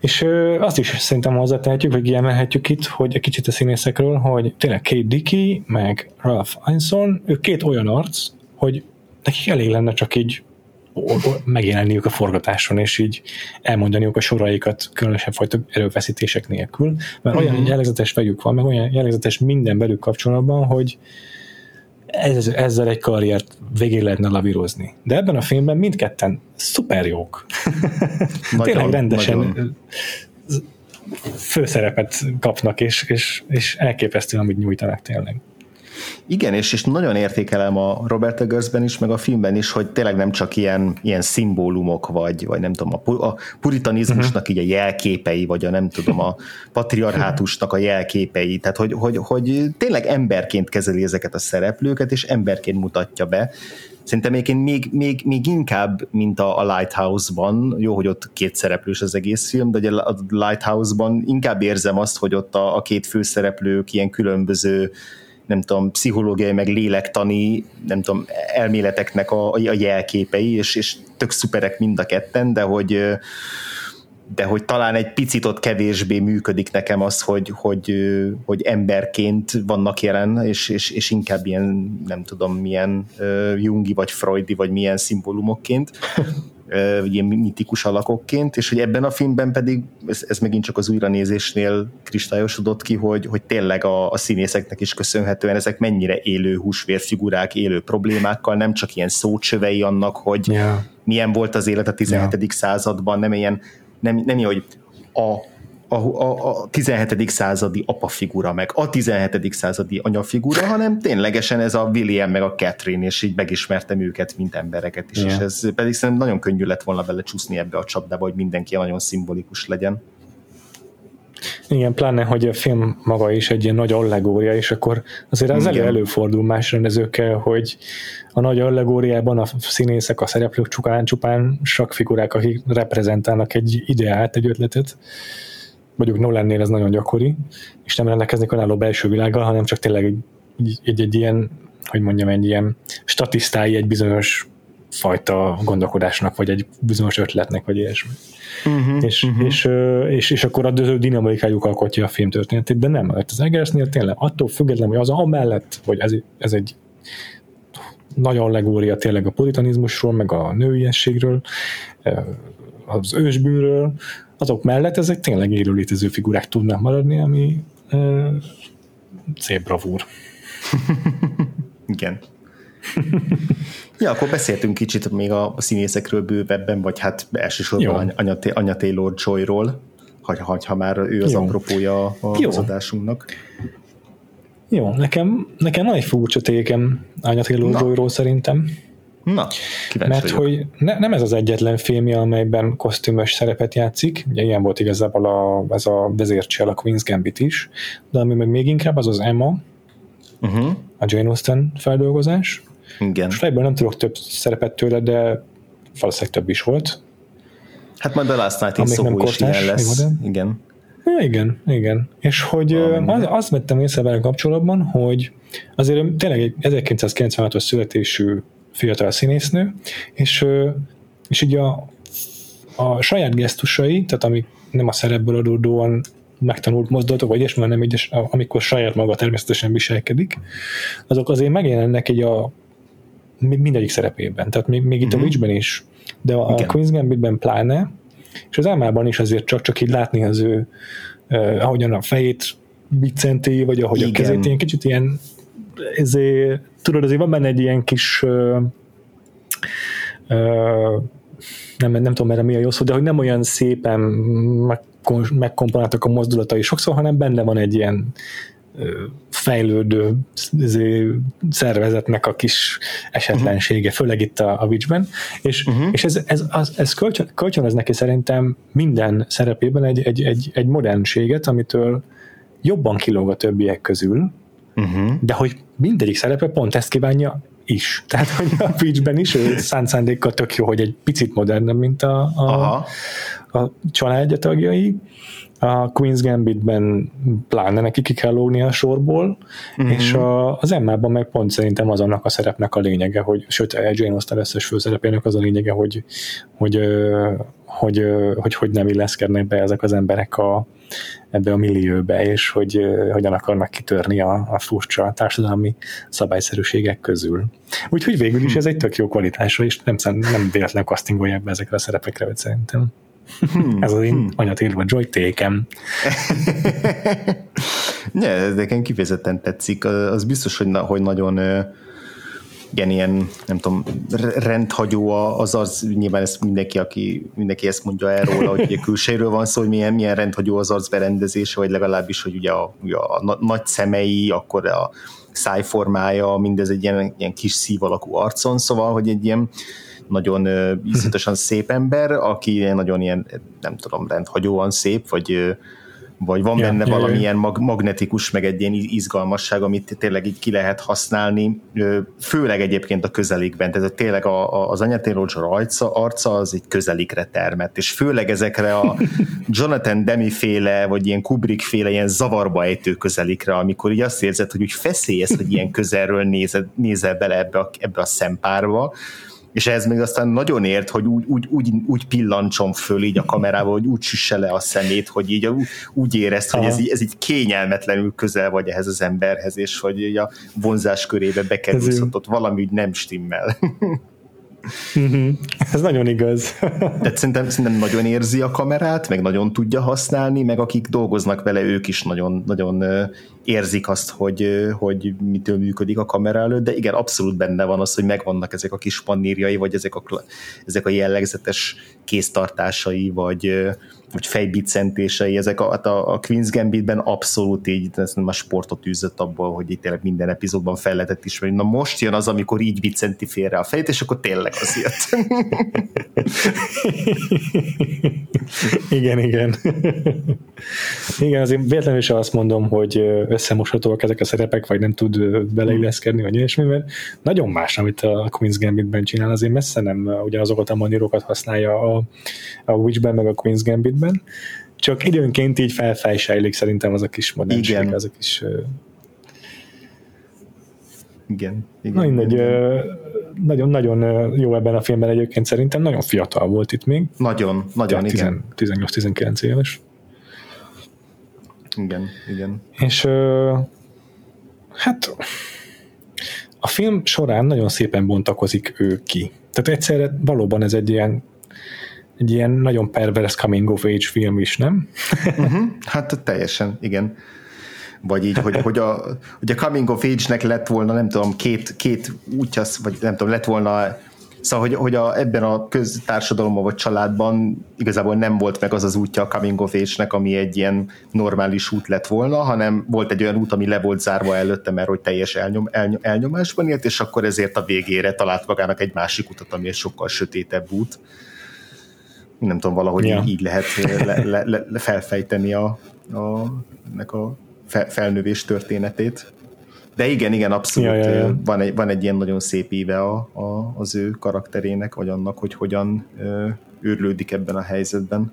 És ö, azt is szerintem hozzátehetjük, vagy kiemelhetjük itt, hogy egy kicsit a színészekről, hogy tényleg Kate Dickey, meg Ralph Einson, ők két olyan arc, hogy nekik elég lenne csak így megjelenniük a forgatáson, és így elmondaniuk a soraikat különösebb fajta erőfeszítések nélkül, mert olyan uh-huh. jellegzetes vegyük van, meg olyan jellegzetes minden belük kapcsolatban, hogy ez, ezzel egy karriert végig lehetne lavírozni. De ebben a filmben mindketten szuper jók. Nagyon, Tényleg rendesen nagyon. főszerepet kapnak, és, és, és elképesztő, amit nyújtanak tényleg. Igen, és, és nagyon értékelem a Robert Eggersben is, meg a filmben is, hogy tényleg nem csak ilyen, ilyen szimbólumok, vagy, vagy nem tudom, a, a puritanizmusnak uh-huh. így a jelképei, vagy a nem tudom, a patriarhátusnak a jelképei, tehát hogy, hogy, hogy tényleg emberként kezeli ezeket a szereplőket, és emberként mutatja be, Szerintem egyébként még, még, még inkább, mint a, a Lighthouse-ban, jó, hogy ott két szereplős az egész film, de a Lighthouse-ban inkább érzem azt, hogy ott a, a két főszereplők ilyen különböző nem tudom, pszichológiai, meg lélektani, nem tudom, elméleteknek a, a jelképei, és, és tök szuperek mind a ketten, de hogy de hogy talán egy picit ott kevésbé működik nekem az, hogy, hogy, hogy emberként vannak jelen, és, és, és inkább ilyen, nem tudom, milyen Jungi vagy Freudi, vagy milyen szimbólumokként ilyen mitikus alakokként, és hogy ebben a filmben pedig, ez, ez megint csak az újranézésnél kristályosodott ki, hogy, hogy tényleg a, a színészeknek is köszönhetően ezek mennyire élő húsvérfigurákkal, élő problémákkal, nem csak ilyen szócsövei annak, hogy yeah. milyen volt az élet a 17. Yeah. században, nem ilyen, nem, nem ilyen, hogy a a, a, a 17. századi apafigura, meg a 17. századi anyafigura, hanem ténylegesen ez a William meg a Catherine, és így megismertem őket, mint embereket is, yeah. és ez pedig szerintem nagyon könnyű lett volna vele csúszni ebbe a csapdába, hogy mindenki nagyon szimbolikus legyen. Igen, pláne, hogy a film maga is egy ilyen nagy allegória, és akkor azért az elő előfordul más rendezőkkel, hogy a nagy allegóriában a színészek, a szereplők csupán, csupán sakfigurák, akik reprezentálnak egy ideát, egy ötletet, mondjuk Nolannél ez nagyon gyakori, és nem rendelkeznek önálló belső világgal, hanem csak tényleg egy, egy, egy ilyen, hogy mondjam, egy ilyen statisztái egy bizonyos fajta gondolkodásnak, vagy egy bizonyos ötletnek, vagy ilyesmi. Uh-huh, és, uh-huh. És, és, és, akkor a dinamikájuk alkotja a film történetét, de nem, mert az Egersnél tényleg attól függetlenül, hogy az amellett, hogy ez, ez egy nagyon legória tényleg a puritanizmusról, meg a nőiességről, az ősbűnről, azok mellett ezek tényleg élő létező figurák tudnak maradni, ami e, szép bravúr. Igen. ja, akkor beszéltünk kicsit még a színészekről bővebben, vagy hát elsősorban Anya, Anya Taylor Joy-ról, ha, ha, ha már ő az Jó. apropója a Jó. ról Jó, nekem, nekem van egy furcsa tékem Anya Taylor Joy-ról szerintem. Na, Mert vagyok. hogy ne, nem ez az egyetlen filmje, amelyben kosztümös szerepet játszik, ugye ilyen volt igazából a, ez a vezércsel, a Queen's Gambit is, de ami meg még inkább az az Emma, uh-huh. a Jane Austen feldolgozás. Igen. Most nem tudok több szerepet tőle, de valószínűleg több is volt. Hát majd a Last Night in Soho is ilyen lesz. Igen. Ja, igen, igen. És hogy az, azt vettem észre vele kapcsolatban, hogy azért tényleg egy 1996-os születésű fiatal színésznő, és, és így a, a saját gesztusai, tehát amik nem a szerepből adódóan megtanult mozdulatok, vagy ilyesmi, hanem így, amikor saját maga természetesen viselkedik, azok azért megjelennek így a mindegyik szerepében, tehát még, még itt uh-huh. a mhm. Witchben is, de a, a Queen's Gambitben pláne, és az Elmában is azért csak, csak így látni az ő, uh, ahogyan a fejét biccenti, vagy ahogy Igen. a kezét, ilyen kicsit ilyen ezért, tudod, azért van benne egy ilyen kis uh, uh, nem, nem tudom erre mi a jó szó, de hogy nem olyan szépen megkomponáltak a mozdulatai sokszor, hanem benne van egy ilyen fejlődő szervezetnek a kis esetlensége, uh-huh. főleg itt a, a Witchben, és, uh-huh. és ez, ez, az, ez kölcsön, kölcsönöz neki szerintem minden szerepében egy, egy, egy, egy modernséget, amitől jobban kilóg a többiek közül, uh-huh. de hogy mindegyik szerepe pont ezt kívánja is. Tehát, hogy a Witchben is ő szánt szándékkal tök jó, hogy egy picit modernebb, mint a, a, a családja tagjai, a Queen's Gambitben pláne neki ki kell lógni a sorból, uh-huh. és a, az Emmában meg pont szerintem az annak a szerepnek a lényege, hogy, sőt, Jane Austen összes főszerepének az a lényege, hogy hogy, hogy, hogy, hogy nem illeszkednek be ezek az emberek a, ebbe a millióbe, és hogy hogyan akarnak kitörni a, a furcsa társadalmi szabályszerűségek közül. Úgyhogy végül is ez egy tök jó kvalitásra, és nem, nem véletlen castingolják be ezekre a szerepekre, vagy szerintem. Hmm. Ez az én hmm. anyatérve joytékem. ne, ez nekem kifejezetten tetszik. Az biztos, hogy, na, hogy nagyon igen, ilyen, nem tudom, rendhagyó az az, nyilván ezt mindenki, aki, mindenki ezt mondja el róla, hogy ugye külsejről van szó, hogy milyen, milyen rendhagyó az arc berendezése, vagy legalábbis, hogy ugye a, ugye a, nagy szemei, akkor a szájformája, mindez egy ilyen, ilyen kis szív alakú arcon, szóval, hogy egy ilyen nagyon uh, szép ember, aki nagyon ilyen, nem tudom, rendhagyóan szép, vagy vagy van ja, benne ja, valamilyen mag- magnetikus, meg egy ilyen izgalmasság, amit tényleg így ki lehet használni, főleg egyébként a közelikben, tehát tényleg a, a, az Anyaté Roger arca, arca az egy közelikre termett, és főleg ezekre a Jonathan Demi féle, vagy ilyen Kubrick féle ilyen zavarba ejtő közelikre, amikor így azt érzed, hogy úgy feszélyez, hogy ilyen közelről nézel, nézel bele ebbe a, ebbe a szempárba, és ez még aztán nagyon ért, hogy úgy, úgy, úgy, úgy pillancsom föl így a kamerával, hogy úgy süsse le a szemét, hogy így úgy érezt, hogy ez így, ez így kényelmetlenül közel vagy ehhez az emberhez, és hogy így a vonzás körébe bekerülsz, ott valami úgy nem stimmel. Uh-huh. Ez nagyon igaz. De szerintem, szerintem nagyon érzi a kamerát, meg nagyon tudja használni, meg akik dolgoznak vele, ők is nagyon, nagyon érzik azt, hogy, hogy mitől működik a kamera előtt, de igen, abszolút benne van az, hogy megvannak ezek a kis panírjai, vagy ezek a, ezek a jellegzetes kéztartásai, vagy, vagy fejbicentései, ezek a, hát a, a Queen's Gambitben abszolút így, ez nem a sportot űzött abból, hogy itt tényleg minden epizódban fel lehetett ismerni. Na most jön az, amikor így bicenti félre a fejét, és akkor tényleg az jött. igen, igen. igen, azért véletlenül is azt mondom, hogy összemoshatóak ezek a szerepek, vagy nem tud beleilleszkedni, vagy ilyesmi, mert nagyon más, amit a Queen's Gambitben csinál, azért messze nem ugyanazokat a manírokat használja a, a Witchben, meg a Queen's Gambitben, csak időnként így felfejsejlik szerintem az a kis modernség, igen. az a kis igen. igen Na mindegy, nagyon-nagyon jó ebben a filmben egyébként szerintem, nagyon fiatal volt itt még. Nagyon, nagyon, igen. 18-19 éves. Igen, igen. És hát a film során nagyon szépen bontakozik ő ki. Tehát egyszerre valóban ez egy ilyen egy ilyen nagyon pervers coming of age film is, nem? uh-huh. Hát teljesen, igen. Vagy így, hogy, hogy, a, hogy a coming of age-nek lett volna, nem tudom, két, két útja, vagy nem tudom, lett volna Szóval, hogy, hogy a, ebben a köztársadalomban vagy családban igazából nem volt meg az az útja a coming of age-nek, ami egy ilyen normális út lett volna, hanem volt egy olyan út, ami le volt zárva előtte, mert hogy teljes elnyom, elnyom, elnyomásban élt, és akkor ezért a végére talált magának egy másik utat, ami egy sokkal sötétebb út. Nem tudom, valahogy ja. így lehet le, le, le, felfejteni a, a, ennek a felnövés történetét. De igen, igen, abszolút ja, ja, ja. Van, egy, van egy ilyen nagyon szép éve a, a, az ő karakterének, vagy annak, hogy hogyan őrlődik ebben a helyzetben.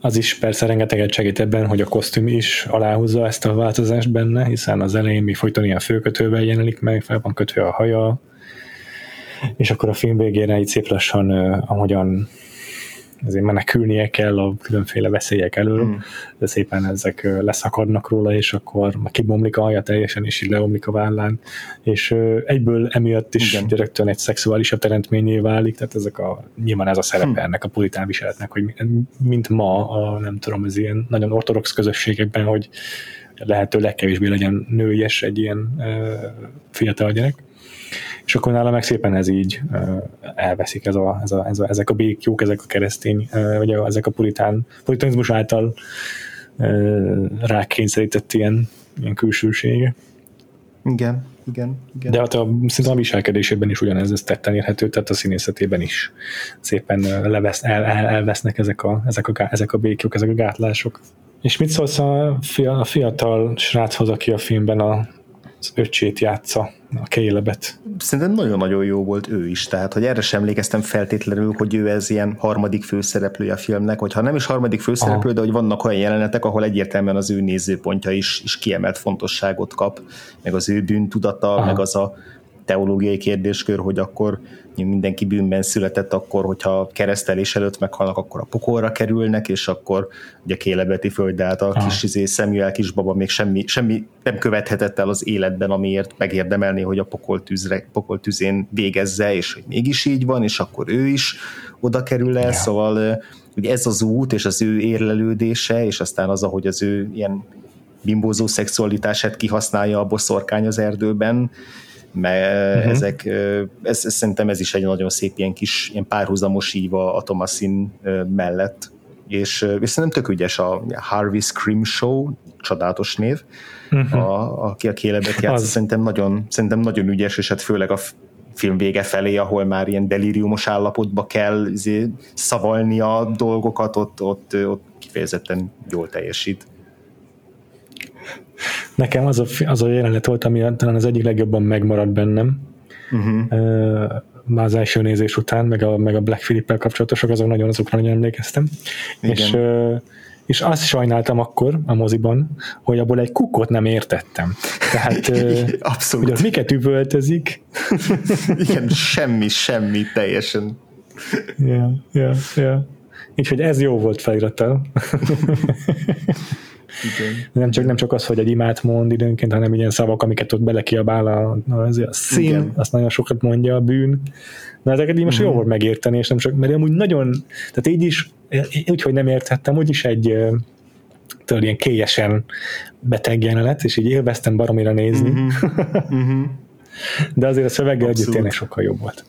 Az is persze rengeteget segít ebben, hogy a kosztüm is aláhúzza ezt a változást benne, hiszen az elején mi folyton ilyen főkötővel jelenik meg, fel van kötve a haja, és akkor a film végére így szép lassan, uh, ahogyan ezért menekülnie kell a különféle veszélyek elől, mm. de szépen ezek leszakadnak róla, és akkor kibomlik a haja teljesen, és így leomlik a vállán, és egyből emiatt is Igen. rögtön egy szexuális teremtményé válik, tehát ezek a, nyilván ez a szerepe hm. ennek a puritán viseletnek, hogy mint ma, a, nem tudom, az ilyen nagyon ortodox közösségekben, hogy lehető legkevésbé legyen nőies egy ilyen uh, fiatal gyerek. És akkor nála meg szépen ez így elveszik ez a, ez a, ez a, ezek a békjók, ezek a keresztény, vagy ezek a puritán, puritanizmus által rákényszerített ilyen, ilyen külsősége. Igen, igen, igen. De hát a, szerintem a viselkedésében is ugyanez ez tetten érhető, tehát a színészetében is szépen levesz, el, el, elvesznek ezek a, ezek, a, ezek a békjók, ezek a gátlások. És mit szólsz a fiatal sráchoz, aki a filmben a, az öcsét játsza, a Kélebet? Szerintem nagyon-nagyon jó volt ő is, tehát hogy erre sem emlékeztem feltétlenül, hogy ő ez ilyen harmadik főszereplője a filmnek, hogyha nem is harmadik főszereplő, Aha. de hogy vannak olyan jelenetek, ahol egyértelműen az ő nézőpontja is, is kiemelt fontosságot kap, meg az ő bűntudata, Aha. meg az a teológiai kérdéskör, hogy akkor mindenki bűnben született, akkor, hogyha keresztelés előtt meghalnak, akkor a pokolra kerülnek, és akkor ugye Kélebeti föld által a kis izé, Samuel kisbaba még semmi, semmi nem követhetett el az életben, amiért megérdemelni, hogy a pokol, tűzre, pokol tűzén végezze, és hogy mégis így van, és akkor ő is oda kerül el, ja. szóval ugye ez az út, és az ő érlelődése, és aztán az, ahogy az ő ilyen bimbózó szexualitását kihasználja a boszorkány az erdőben, mert uh-huh. ezek, ez, ez, szerintem ez is egy nagyon szép ilyen kis ilyen párhuzamos íva a Thomasin mellett, és, és szerintem tök ügyes a Harvey Scream Show, csodálatos név, uh-huh. a, aki a kélebet játszik, szerintem nagyon, szerintem nagyon ügyes, és hát főleg a film vége felé, ahol már ilyen delíriumos állapotba kell izé, szavalni a dolgokat, ott, ott, ott kifejezetten jól teljesít. Nekem az a, az a jelenet volt, ami talán az egyik legjobban megmaradt bennem. Uh-huh. Már az első nézés után, meg a, meg a Black Philip-el kapcsolatosok, azok nagyon azokra nagyon emlékeztem. Igen. És, és azt sajnáltam akkor a moziban, hogy abból egy kukot nem értettem. Tehát, Abszolút. hogy az miket üvöltözik. Igen, semmi, semmi teljesen. Ja, ja, ja. Úgyhogy ez jó volt felirattal. Igen. Nem, csak, nem csak az, hogy egy imát mond időnként, hanem ilyen szavak, amiket ott belekiabál a, a, a szín, Igen. azt nagyon sokat mondja a bűn. De ezeket így most uh-huh. jó volt megérteni, és nem csak, mert amúgy nagyon, tehát így is, úgy, hogy nem érthettem, úgyis egy tudod, ilyen kélyesen beteg jelenet, és így élveztem baromira nézni. Uh-huh. Uh-huh. De azért a szöveggel együtt tényleg sokkal jobb volt.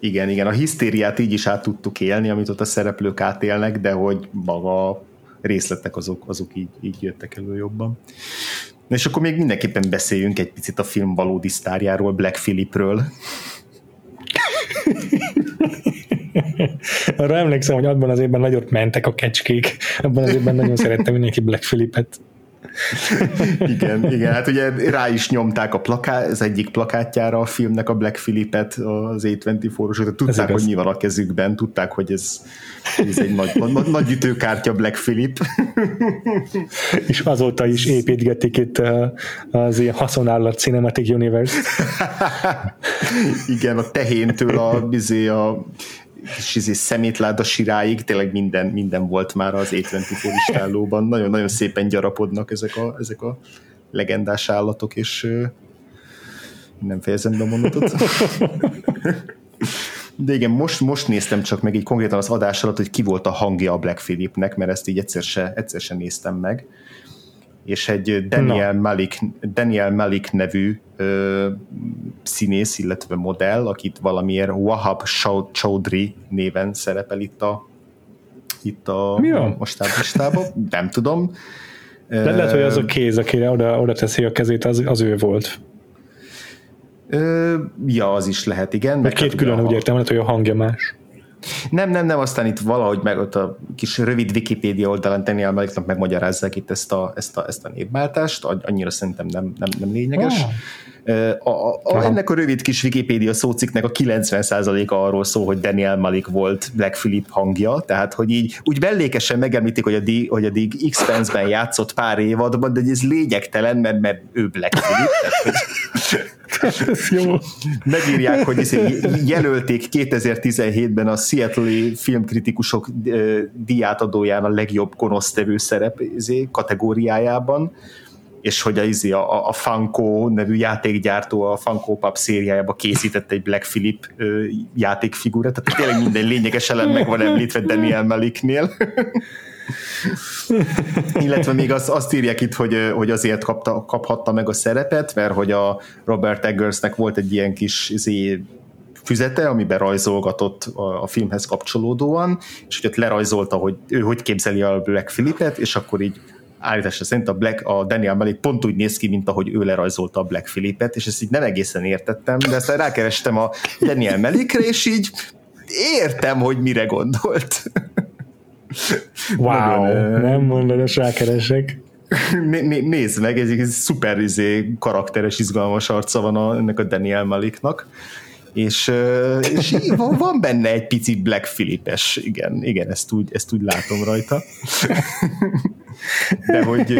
Igen, igen, a hisztériát így is át tudtuk élni, amit ott a szereplők átélnek, de hogy maga részletek azok, azok így, így jöttek elő jobban. Na és akkor még mindenképpen beszéljünk egy picit a film valódi sztárjáról, Black Philipről. Arra emlékszem, hogy abban az évben nagyot mentek a kecskék. Abban az évben nagyon szerettem mindenki Black Philipet igen, igen, hát ugye rá is nyomták a plakát, az egyik plakátjára a filmnek a Black Philipet az A24-os, tudták, hogy mi van a kezükben, tudták, hogy ez, ez egy nagy, nagy, nagy ütőkártya Black Philip. És azóta is építgetik itt az ilyen haszonállat Cinematic Universe. igen, a tehéntől a, izé, a, a kis izé, szemétláda siráig, tényleg minden, minden volt már az A24 listállóban. Nagyon-nagyon szépen gyarapodnak ezek a, ezek a legendás állatok, és nem fejezem be a mondatot. De igen, most, most néztem csak meg így konkrétan az adás alatt, hogy ki volt a hangja a Black Philipnek, mert ezt így egyszer se, egyszer se néztem meg és egy Daniel, no. Malik, Daniel Malik nevű ö, színész, illetve modell, akit valamiért Wahab Chaudhry néven szerepel itt a itt a, Mi a listában, nem tudom. De lehet, hogy az a kéz, akire oda, oda teszi a kezét, az, az ő volt. Ö, ja, az is lehet, igen. Mert két hát külön úgy értem, hogy a hangja más. Nem, nem, nem, aztán itt valahogy meg ott a kis rövid Wikipedia oldalán Daniel Maliknak megmagyarázzák itt ezt a, ezt a, ezt a névváltást, annyira szerintem nem, nem, nem lényeges. Oh. A, a, a, ennek a rövid kis Wikipedia szóciknek a 90%-a arról szól, hogy Daniel Malik volt Black Philip hangja, tehát hogy így úgy mellékesen megemlítik, hogy a, D, hogy a x ben játszott pár évadban, de ez lényegtelen, mert, mert ő Black Philip. Tehát, hogy, Ez jó. Megírják, hogy izé jelölték 2017-ben a Seattle filmkritikusok diátadóján a legjobb gonosztevő szerep izé, kategóriájában és hogy a, izé, a, a Funko nevű játékgyártó a Funko Pop szériájába készített egy Black Philip ö, játékfigurát, tehát tényleg minden lényeges elem meg van említve Daniel Maliknél. Illetve még azt, azt írják itt, hogy, hogy azért kapta, kaphatta meg a szerepet, mert hogy a Robert Eggersnek volt egy ilyen kis izé, füzete, amiben rajzolgatott a, a filmhez kapcsolódóan, és hogy ott lerajzolta, hogy ő hogy képzeli a Black Philipet, és akkor így állításra szerint a, Black, a Daniel Malik pont úgy néz ki, mint ahogy ő lerajzolta a Black Philipet, és ezt így nem egészen értettem, de aztán rákerestem a Daniel Malikre, és így értem, hogy mire gondolt. Wow, Nagyon, nem mondod, hogy rákeresek. Né, né, nézd meg, ez egy szuper izé, karakteres, izgalmas arca van a, ennek a Daniel Maliknak és, és van benne egy pici Black Philipes, igen, igen, ezt úgy, ezt úgy látom rajta. De hogy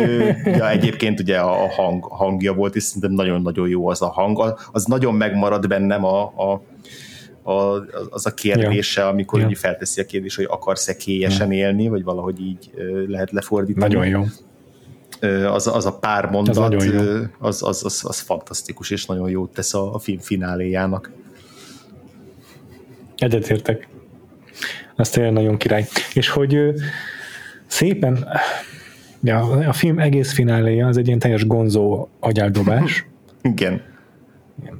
ja, egyébként ugye a hang, hangja volt, és szerintem nagyon-nagyon jó az a hang, az nagyon megmarad bennem a, a a, az a kérdése, ja. amikor ja. Felteszi a kérdés, hogy akarsz-e kélyesen ja. élni, vagy valahogy így lehet lefordítani. Nagyon jó. Az, az a pár mondat, az, az, az, az, az fantasztikus, és nagyon jót tesz a, a film fináléjának. Egyetértek. Ez tényleg nagyon király. És hogy szépen, ja, a film egész fináléja az egy ilyen teljes gonzó agyáldobás. Igen.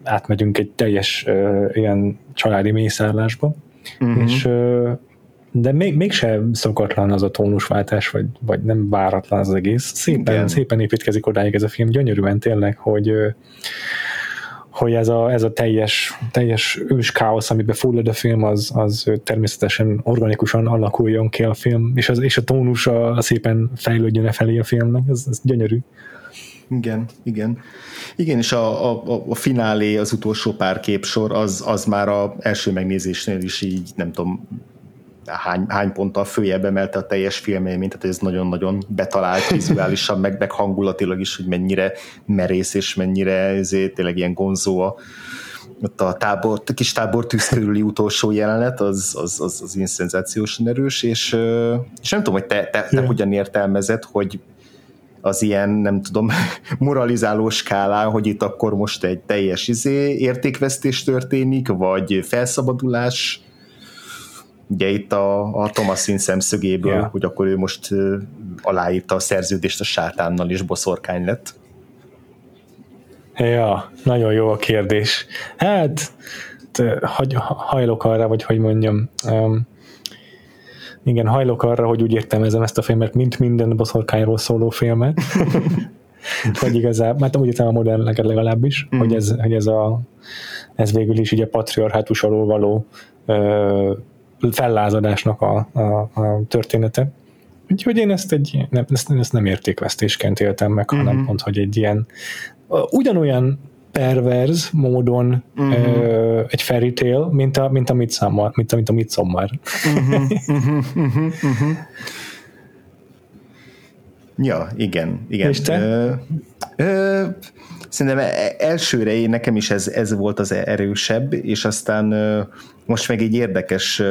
Átmegyünk egy teljes uh, ilyen családi mészárlásba, uh-huh. és uh, de még, mégse szokatlan az a tónusváltás, vagy, vagy nem váratlan az egész. Szépen, szépen építkezik odáig ez a film, gyönyörűen tényleg, hogy hogy ez a, ez a teljes, teljes ős káosz, amiben fullad a film, az, az természetesen organikusan alakuljon ki a film, és, az, és a tónusa szépen fejlődjön e felé a filmnek, ez, ez gyönyörű. Igen, igen. Igen, és a, a, a finálé, az utolsó pár képsor, az, az már a első megnézésnél is így, nem tudom, hány, hány ponttal följebb emelte a teljes filmélményt, tehát ez nagyon-nagyon betalált vizuálisan, meg, meg hangulatilag is, hogy mennyire merész és mennyire ezért tényleg ilyen gonzó a, ott a, tábor, a kis tábor tűz körüli utolsó jelenet, az, az, az, az ilyen szenzációsan erős, és, és nem tudom, hogy te, te, te hogyan értelmezed, hogy az ilyen, nem tudom, moralizáló skálán, hogy itt akkor most egy teljes izé értékvesztés történik, vagy felszabadulás, ugye itt a, a Thomasin szemszögéből, yeah. hogy akkor ő most uh, aláírta a szerződést a sátánnal, és boszorkány lett. Ja, nagyon jó a kérdés. Hát, hagy, hajlok arra, vagy hogy mondjam, um, igen, hajlok arra, hogy úgy értelmezem ezt a filmet, mint minden boszorkányról szóló filmet. vagy igazából, mert amúgy a moderneket legalábbis, mm. hogy, ez, hogy ez, a, ez végül is ugye patriarhátus alól való fellázadásnak a, a, a története. Úgyhogy én ezt, egy, nem, ezt, ezt nem értékvesztésként éltem meg, hanem uh-huh. pont, hogy egy ilyen ugyanolyan perverz módon uh-huh. ö, egy fairy tale, mint a, mint a Midsommar, mint a, mint a Midsommar. Uh-huh. Uh-huh. Uh-huh. Ja, igen, igen. És te? Ö, ö, szerintem e, elsőre én, nekem is ez, ez volt az erősebb, és aztán most meg egy érdekes,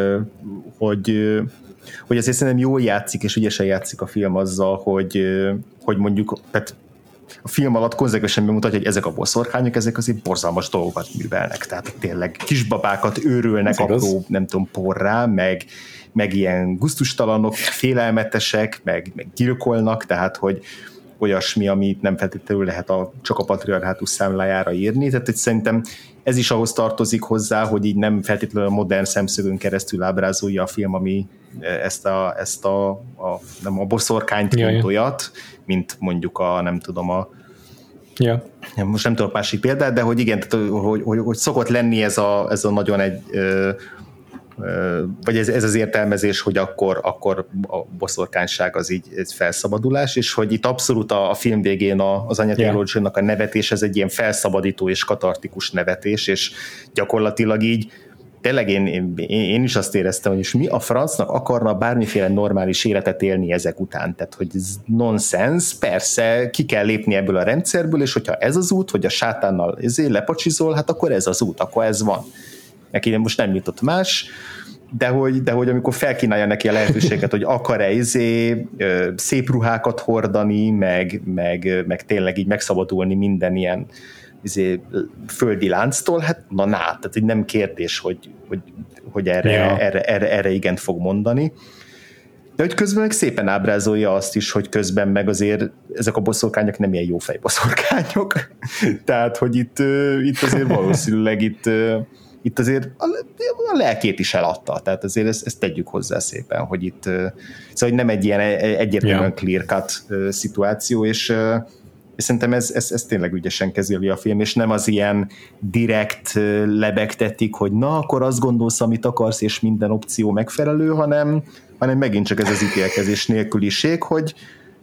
hogy, hogy azért szerintem jól játszik, és ügyesen játszik a film azzal, hogy, hogy mondjuk, tehát a film alatt konzekvensen bemutatja, hogy ezek a boszorkányok, ezek azért borzalmas dolgokat művelnek. Tehát tényleg kisbabákat őrülnek apró, nem tudom, porrá, meg, meg ilyen guztustalanok, félelmetesek, meg, meg gyilkolnak, tehát hogy, olyasmi, amit nem feltétlenül lehet a, csak a patriarhátus számlájára írni, tehát hogy szerintem ez is ahhoz tartozik hozzá, hogy így nem feltétlenül a modern szemszögön keresztül ábrázolja a film, ami ezt a, ezt a, a, nem a boszorkányt mint olyat, mint mondjuk a, nem tudom, a Ja. Most nem tudok másik példát, de hogy igen, tehát, hogy, hogy, hogy szokott lenni ez a, ez a nagyon egy ö, vagy ez, ez az értelmezés, hogy akkor, akkor a boszorkányság az így egy felszabadulás, és hogy itt abszolút a, a film végén a, az anyatélócsónak a nevetés, ez egy ilyen felszabadító és katartikus nevetés, és gyakorlatilag így tényleg én, én, én is azt éreztem, hogy mi a francnak akarna bármiféle normális életet élni ezek után, tehát hogy ez nonsens, persze ki kell lépni ebből a rendszerből, és hogyha ez az út, hogy a sátánnal ezért lepacsizol, hát akkor ez az út, akkor ez van. Neki most nem jutott más, de hogy, de hogy amikor felkínálja neki a lehetőséget, hogy akar-e izé, szép ruhákat hordani, meg, meg, meg tényleg így megszabadulni minden ilyen izé, földi lánctól, hát na ná, tehát így nem kérdés, hogy, hogy, hogy erre, ja. erre, erre, erre igent fog mondani. De hogy közben meg szépen ábrázolja azt is, hogy közben meg azért ezek a boszorkányok nem ilyen jó fejboszorkányok. Tehát, hogy itt, itt azért valószínűleg itt, itt azért a, a lelkét is eladta, tehát azért ezt, ezt tegyük hozzá szépen, hogy itt szóval hogy nem egy ilyen egyértelműen yeah. clear cut szituáció, és és szerintem ez, ez, ez tényleg ügyesen kezeli a film, és nem az ilyen direkt lebegtetik, hogy na, akkor azt gondolsz, amit akarsz, és minden opció megfelelő, hanem, hanem megint csak ez az ítélkezés nélküliség, hogy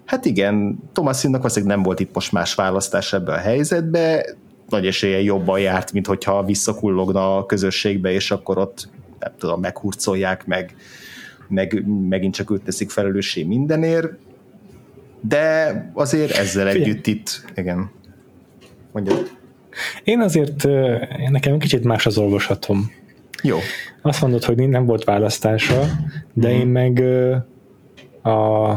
hát igen, Thomasinnak valószínűleg nem volt itt most más választás ebbe a helyzetbe, nagy esélye jobban járt, mint hogyha visszakullogna a közösségbe, és akkor ott nem tudom, meghurcolják, meg, meg megint csak őt teszik felelőssé mindenért, de azért ezzel Figyelj. együtt itt, igen. Mondja. Én azért, nekem kicsit más az olvasatom. Jó. Azt mondod, hogy nem volt választása, de mm. én meg a,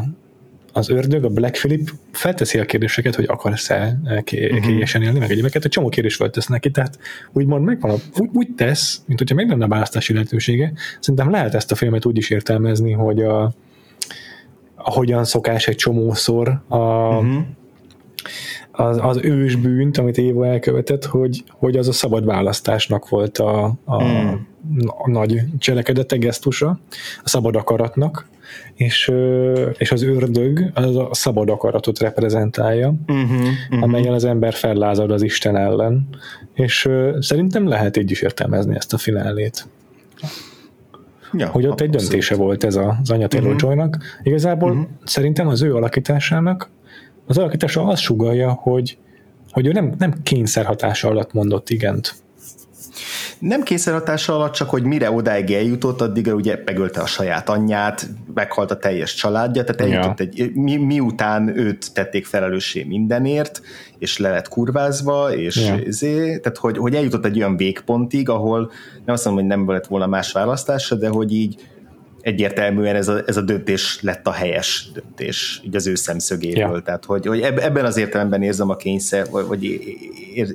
az ördög, a Black Philip felteszi a kérdéseket, hogy akarsz-e kényesen élni, meg egyébként egy csomó kérdés feltesz neki, tehát úgymond megvan, úgy, úgy tesz, mint hogyha meg lenne a választási lehetősége. Szerintem lehet ezt a filmet úgy is értelmezni, hogy a, ahogyan szokás egy csomószor a, uh-huh. az, az ősbűnt, amit Évo elkövetett, hogy, hogy az a szabad választásnak volt a, a, hmm. a nagy cselekedete, gesztusa, a szabad akaratnak, és, és az ördög az a szabad akaratot reprezentálja, uh-huh, uh-huh. amelyen az ember fellázad az Isten ellen, és szerintem lehet így is értelmezni ezt a finálét. Ja, hogy ott egy döntése volt ez az anya Taylor uh-huh. Joy-nak. Igazából uh-huh. szerintem az ő alakításának az alakítása azt sugalja, hogy, hogy ő nem, nem kényszerhatása alatt mondott igent. Nem kényszerhatása alatt, csak hogy mire odáig eljutott, addig ugye megölte a saját anyját, meghalt a teljes családja, tehát eljutott ja. egy, mi, miután őt tették felelőssé mindenért, és le lett kurvázva, és ja. ezé, tehát hogy, hogy eljutott egy olyan végpontig, ahol nem azt mondom, hogy nem lett volna más választása, de hogy így egyértelműen ez a, ez a döntés lett a helyes döntés, így az ő szemszögéből. Ja. Tehát, hogy, hogy ebben az értelemben érzem a kényszer, vagy, vagy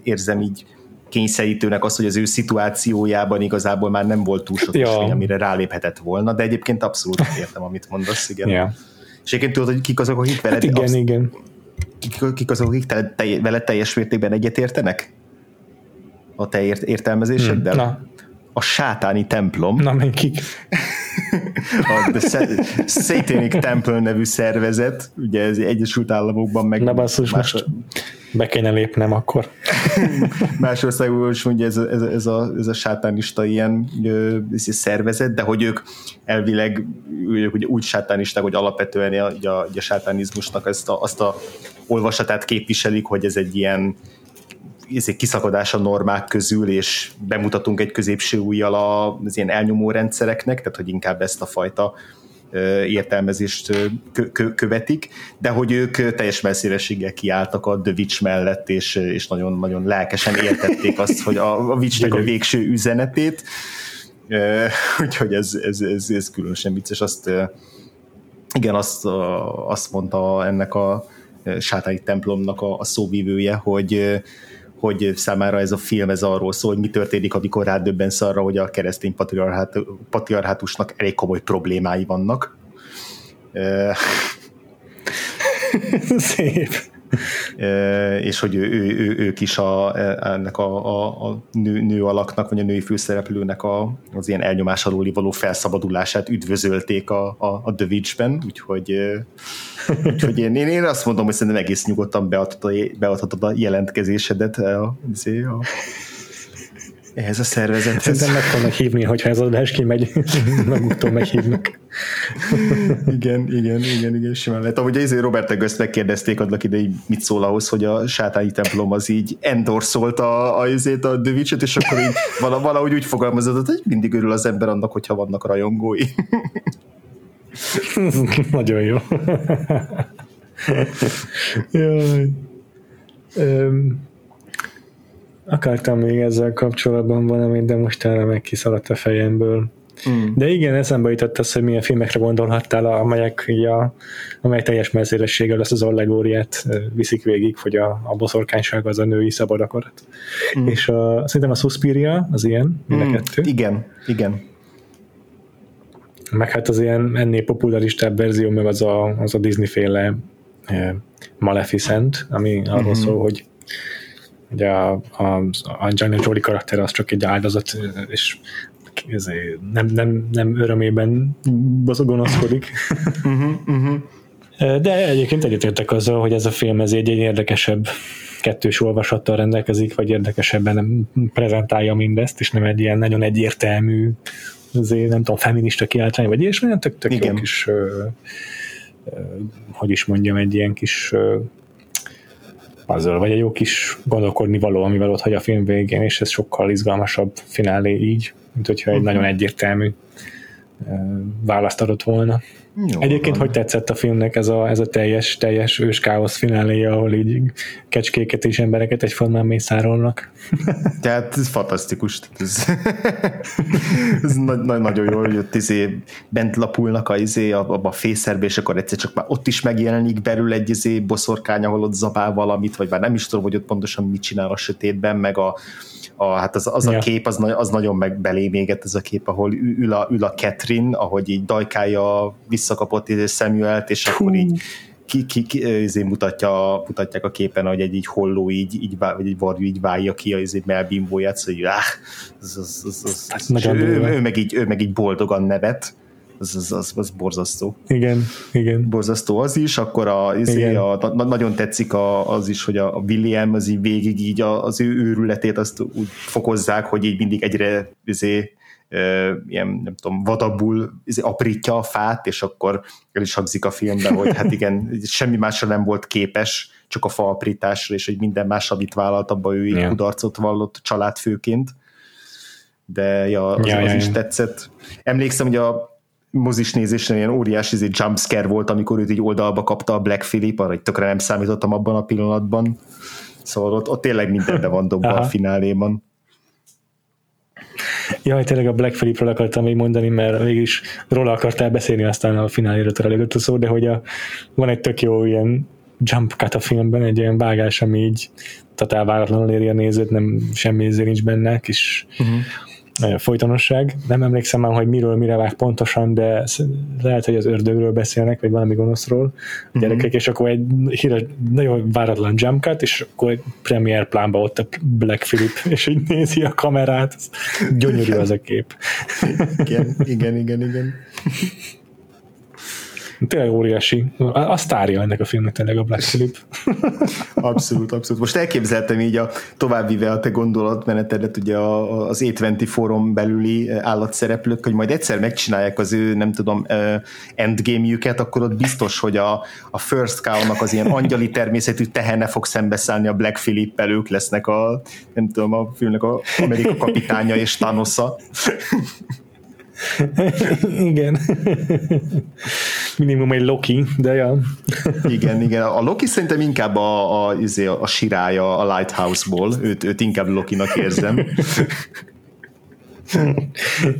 érzem így kényszerítőnek az, hogy az ő szituációjában igazából már nem volt túl sok ja. amire ráléphetett volna, de egyébként abszolút értem, amit mondasz, igen. Ja. És egyébként tudod, hogy kik azok, akik veled, hát igen, absz- igen. Kik, kik azok, akik te, te, veled teljes mértékben egyetértenek? A te ért, értelmezéseddel? Hmm, na. A sátáni templom. Na, még kik? a Satanic Temple nevű szervezet, ugye ez Egyesült Államokban meg... Na basszus, más, most be kéne lépnem akkor. Más országban is mondja ez ez, ez, a, ez a sátánista ilyen ez a szervezet, de hogy ők elvileg ők ugye úgy sátánisták, hogy alapvetően a, a, a sátánizmusnak ezt a, azt a olvasatát képviselik, hogy ez egy ilyen egy kiszakadás a normák közül, és bemutatunk egy középső újjal az ilyen elnyomó rendszereknek, tehát hogy inkább ezt a fajta értelmezést követik, de hogy ők teljes messzélességgel kiálltak a The Witch mellett, és, és nagyon, nagyon lelkesen értették azt, hogy a, a Witchnek a végső üzenetét, úgyhogy ez, ez, ez, ez különösen vicces. Azt, igen, azt, azt mondta ennek a sátáni templomnak a, a szóvívője, hogy hogy számára ez a film ez arról szól, hogy mi történik, amikor rádöbbensz arra, hogy a keresztény patriarchát, patriarhátusnak elég komoly problémái vannak. Szép. és hogy ő, ő, ő, ők is a, ennek a, a, a nő, nő alaknak, vagy a női főszereplőnek a, az ilyen elnyomás alóli való felszabadulását üdvözölték a, a, a The Witch-ben, úgyhogy, úgyhogy én, én, azt mondom, hogy szerintem egész nyugodtan beadhatod a, beadhatod a jelentkezésedet a, a, ehhez a szervezethez. Szerintem meg fognak hívni, hogyha ez az adás kimegy, maguktól meghívnak. igen, igen, igen, igen, simán lehet. Ahogy azért Robert Egöszt megkérdezték adnak ide, mit szól ahhoz, hogy a sátányi templom az így endorszolta a, a, a The Witch-et, és akkor így valahogy úgy fogalmazott, hogy mindig örül az ember annak, hogyha vannak rajongói. Nagyon jó. Jaj. Um, akartam még ezzel kapcsolatban valamit, de most erre meg kiszaladt a fejemből. Mm. De igen, eszembe jutott az, hogy milyen filmekre gondolhattál, amelyek, a, amelyek teljes messzélességgel ezt az allegóriát viszik végig, hogy a, a boszorkányság az a női szabad akarat. Mm. És a, szerintem a Suspiria az ilyen, mind mm. kettő. Igen, igen. Meg hát az ilyen ennél populáristább verzió, meg az a, az a Disney-féle Maleficent, ami arról mm-hmm. szól, hogy ugye a, a, Angelina Jolie karakter az csak egy áldozat, és nem, nem, nem örömében gonoszkodik. uh-huh, uh-huh. De egyébként egyetértek azzal, hogy ez a film ez egy, egy érdekesebb kettős olvasattal rendelkezik, vagy érdekesebben prezentálja mindezt, és nem egy ilyen nagyon egyértelmű, azért nem tudom, feminista kiáltvány, vagy ilyesmi, nem tök, tök jó kis, hogy is mondjam, egy ilyen kis puzzle, vagy egy jó kis gondolkodni való, amivel ott hagy a film végén, és ez sokkal izgalmasabb finálé így, mint hogyha egy uh-huh. nagyon egyértelmű választ adott volna. Jó, Egyébként van. hogy tetszett a filmnek ez a, ez a teljes, teljes ős káosz fináléja, ahol így kecskéket és embereket egyformán mészárolnak? Tehát ez fantasztikus. Ez, ez na, na, nagyon jó, hogy ott izé bent lapulnak a, izé, a, a fészerbe, és akkor egyszer csak már ott is megjelenik belül egy izé boszorkány, ahol ott zabál valamit, vagy már nem is tudom, hogy ott pontosan mit csinál a sötétben, meg a, a, hát az, az ja. a kép, az, az nagyon meg belém égett ez a kép, ahol ül a, ül a Catherine, ahogy így dajkálja visszakapott izé Samuelt, és Hú. akkor így ki, ki, ki izé mutatja, mutatják a képen, hogy egy így holló így, így vagy egy varjú így válja ki a izé melbimbóját, szóval így, áh, az, az, az, az, az, ő, ő, ő, meg így, ő meg így boldogan nevet, az, az, az, az borzasztó. Igen, igen. Borzasztó az is, akkor a, izé, a, na, nagyon tetszik a, az is, hogy a, a William az így végig így a, az ő őrületét azt úgy fokozzák, hogy így mindig egyre izé, ilyen, nem tudom, vadabbul izé, aprítja a fát, és akkor el is hangzik a filmben, hogy hát igen, semmi másra nem volt képes, csak a fa aprításra, és hogy minden más, amit vállalt, abban ő yeah. kudarcot vallott családfőként. De ja, az, ja, az ja, is ja. tetszett. Emlékszem, hogy a mozis nézésen ilyen óriási izé jumpscare volt, amikor őt így oldalba kapta a Black Philip, arra hogy tökre nem számítottam abban a pillanatban. Szóval ott, ott tényleg mindenre van dobva a fináléban. Jaj, tényleg a Black Philipről akartam még mondani, mert mégis róla akartál beszélni, aztán a fináléről terelődött a szó, de hogy a, van egy tök jó ilyen jump cut a filmben, egy ilyen vágás, ami így totál váratlanul éri a nézőt, nem semmi nincs benne, kis uh-huh folytonosság. Nem emlékszem már, hogy miről mire vág pontosan, de lehet, hogy az ördögről beszélnek, vagy valami gonoszról uh-huh. gyerekek, és akkor egy híres, nagyon váratlan jump cut, és akkor egy premier plánba ott a Black Philip, és így nézi a kamerát. Gyönyörű az a kép. igen, igen, igen, igen. Tényleg óriási. A sztárja ennek a filmnek tényleg a Black Philip. abszolút, abszolút. Most elképzeltem így a továbbvive a te gondolatmenetedet ugye az A20 forum belüli állatszereplők, hogy majd egyszer megcsinálják az ő, nem tudom, endgame-jüket, akkor ott biztos, hogy a, a First Cow-nak az ilyen angyali természetű tehene fog szembeszállni a Black Philip-pel, ők lesznek a, nem tudom, a filmnek a Amerika kapitánya és Thanosza. igen. Minimum egy Loki, de ja. igen, igen. A Loki szerintem inkább a, a, izé, a, a sirája a Lighthouse-ból. Őt, őt inkább Lokinak érzem.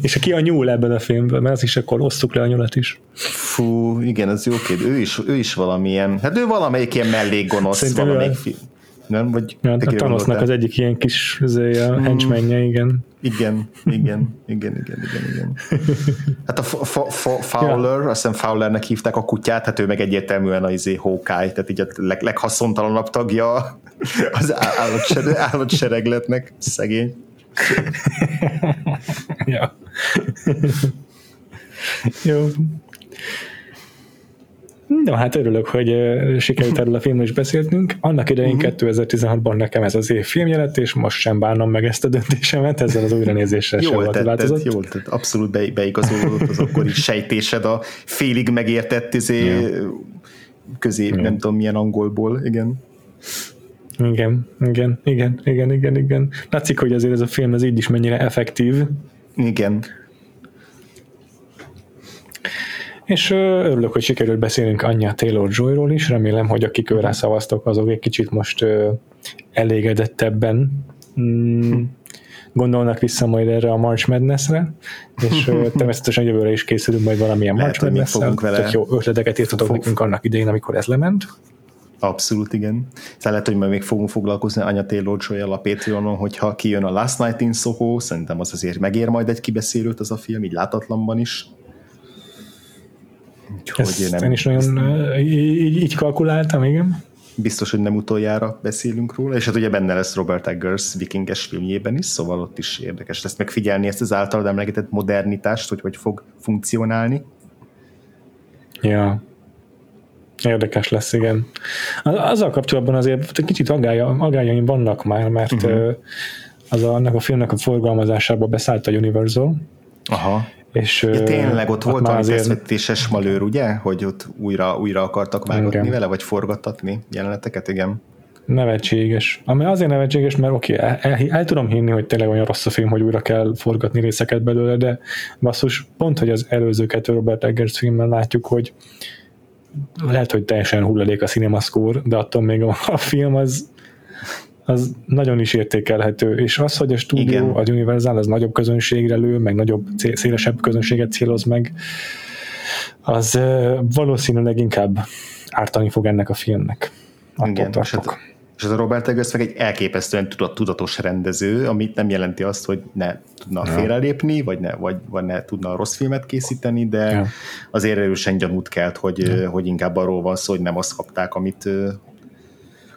És aki a nyúl ebben a filmben, mert az is akkor osztuk le a nyulat is. Fú, igen, az jó kérdés. Ő is, ő is valamilyen, hát ő valamelyik ilyen mellékgonosz Szerintem valamelyik film nem? Vagy ja, a Thanosnak az egyik ilyen kis a hmm. henchmenje, igen. Igen, igen, igen, igen, igen, igen. Hát a Fowler, ja. azt hiszem Fowlernek hívták a kutyát, hát ő meg egyértelműen az izé Hawkeye, tehát így a leg, leghaszontalanabb tagja az állatsereg, állatseregletnek, szegény. ja. Jó. No, hát örülök, hogy sikerült erről a filmről is beszéltünk. Annak idején uh-huh. Mhm. 2016-ban nekem ez az év filmje lett, és most sem bánom meg ezt a döntésemet, ezzel az újranézéssel sem volt tetted, változott. Jól tett, abszolút be, beigazolódott az akkori sejtésed a félig megértett izé, ja. közé, ja. nem tudom milyen angolból, igen. Igen, igen, igen, igen, igen, igen. Látszik, hogy azért ez a film ez így is mennyire effektív. Igen. És örülök, hogy sikerült beszélnünk Anya Taylor-Joyról is, remélem, hogy akik őre szavaztok, azok egy kicsit most elégedettebben mm, gondolnak vissza majd erre a March Madness-re, és természetesen jövőre is készülünk majd valamilyen March madness vele... jó ötleteket írtatok Fog... nekünk annak idején, amikor ez lement. Abszolút, igen. Szóval lehet, hogy majd még fogunk foglalkozni Anya taylor a Patreonon, hogyha kijön a Last Night in Soho, szerintem az azért megér majd egy kibeszélőt az a film, így látatlanban is. Úgyhogy Ezt nem, én is nagyon így, így kalkuláltam, igen. Biztos, hogy nem utoljára beszélünk róla, és hát ugye benne lesz Robert Eggers vikinges filmjében is, szóval ott is érdekes lesz megfigyelni ezt az általad emlegetett modernitást, hogy hogy fog funkcionálni. Ja, Érdekes lesz, igen. Azzal kapcsolatban azért kicsit agálya, agályaim vannak már, mert uh-huh. az a, annak a filmnek a forgalmazásába beszállt a Universal. Aha. És, ja, tényleg ott, ott volt valami azért... feszvetéses malőr, ugye? Hogy ott újra, újra akartak vágatni igen. vele, vagy forgattatni jeleneteket, igen. Nevetséges. Ami azért nevetséges, mert oké, okay, el, el, el tudom hinni, hogy tényleg olyan rossz a film, hogy újra kell forgatni részeket belőle, de basszus, pont, hogy az előző kettő Robert Eggers filmben látjuk, hogy lehet, hogy teljesen hulladék a cinemaszkór, de attól még a, a film az az nagyon is értékelhető, és az, hogy a stúdió, Igen. a Universal az nagyobb közönségre lő, meg nagyobb, szélesebb közönséget céloz meg, az valószínűleg inkább ártani fog ennek a filmnek. Igen, és, hát, és az a Robert Eggers meg egy elképesztően tudatos rendező, amit nem jelenti azt, hogy ne tudna ja. félrelépni, vagy ne, vagy, vagy ne tudna rossz filmet készíteni, de ja. azért erősen gyanút kelt, hogy, ja. hogy inkább arról van szó, hogy nem azt kapták, amit,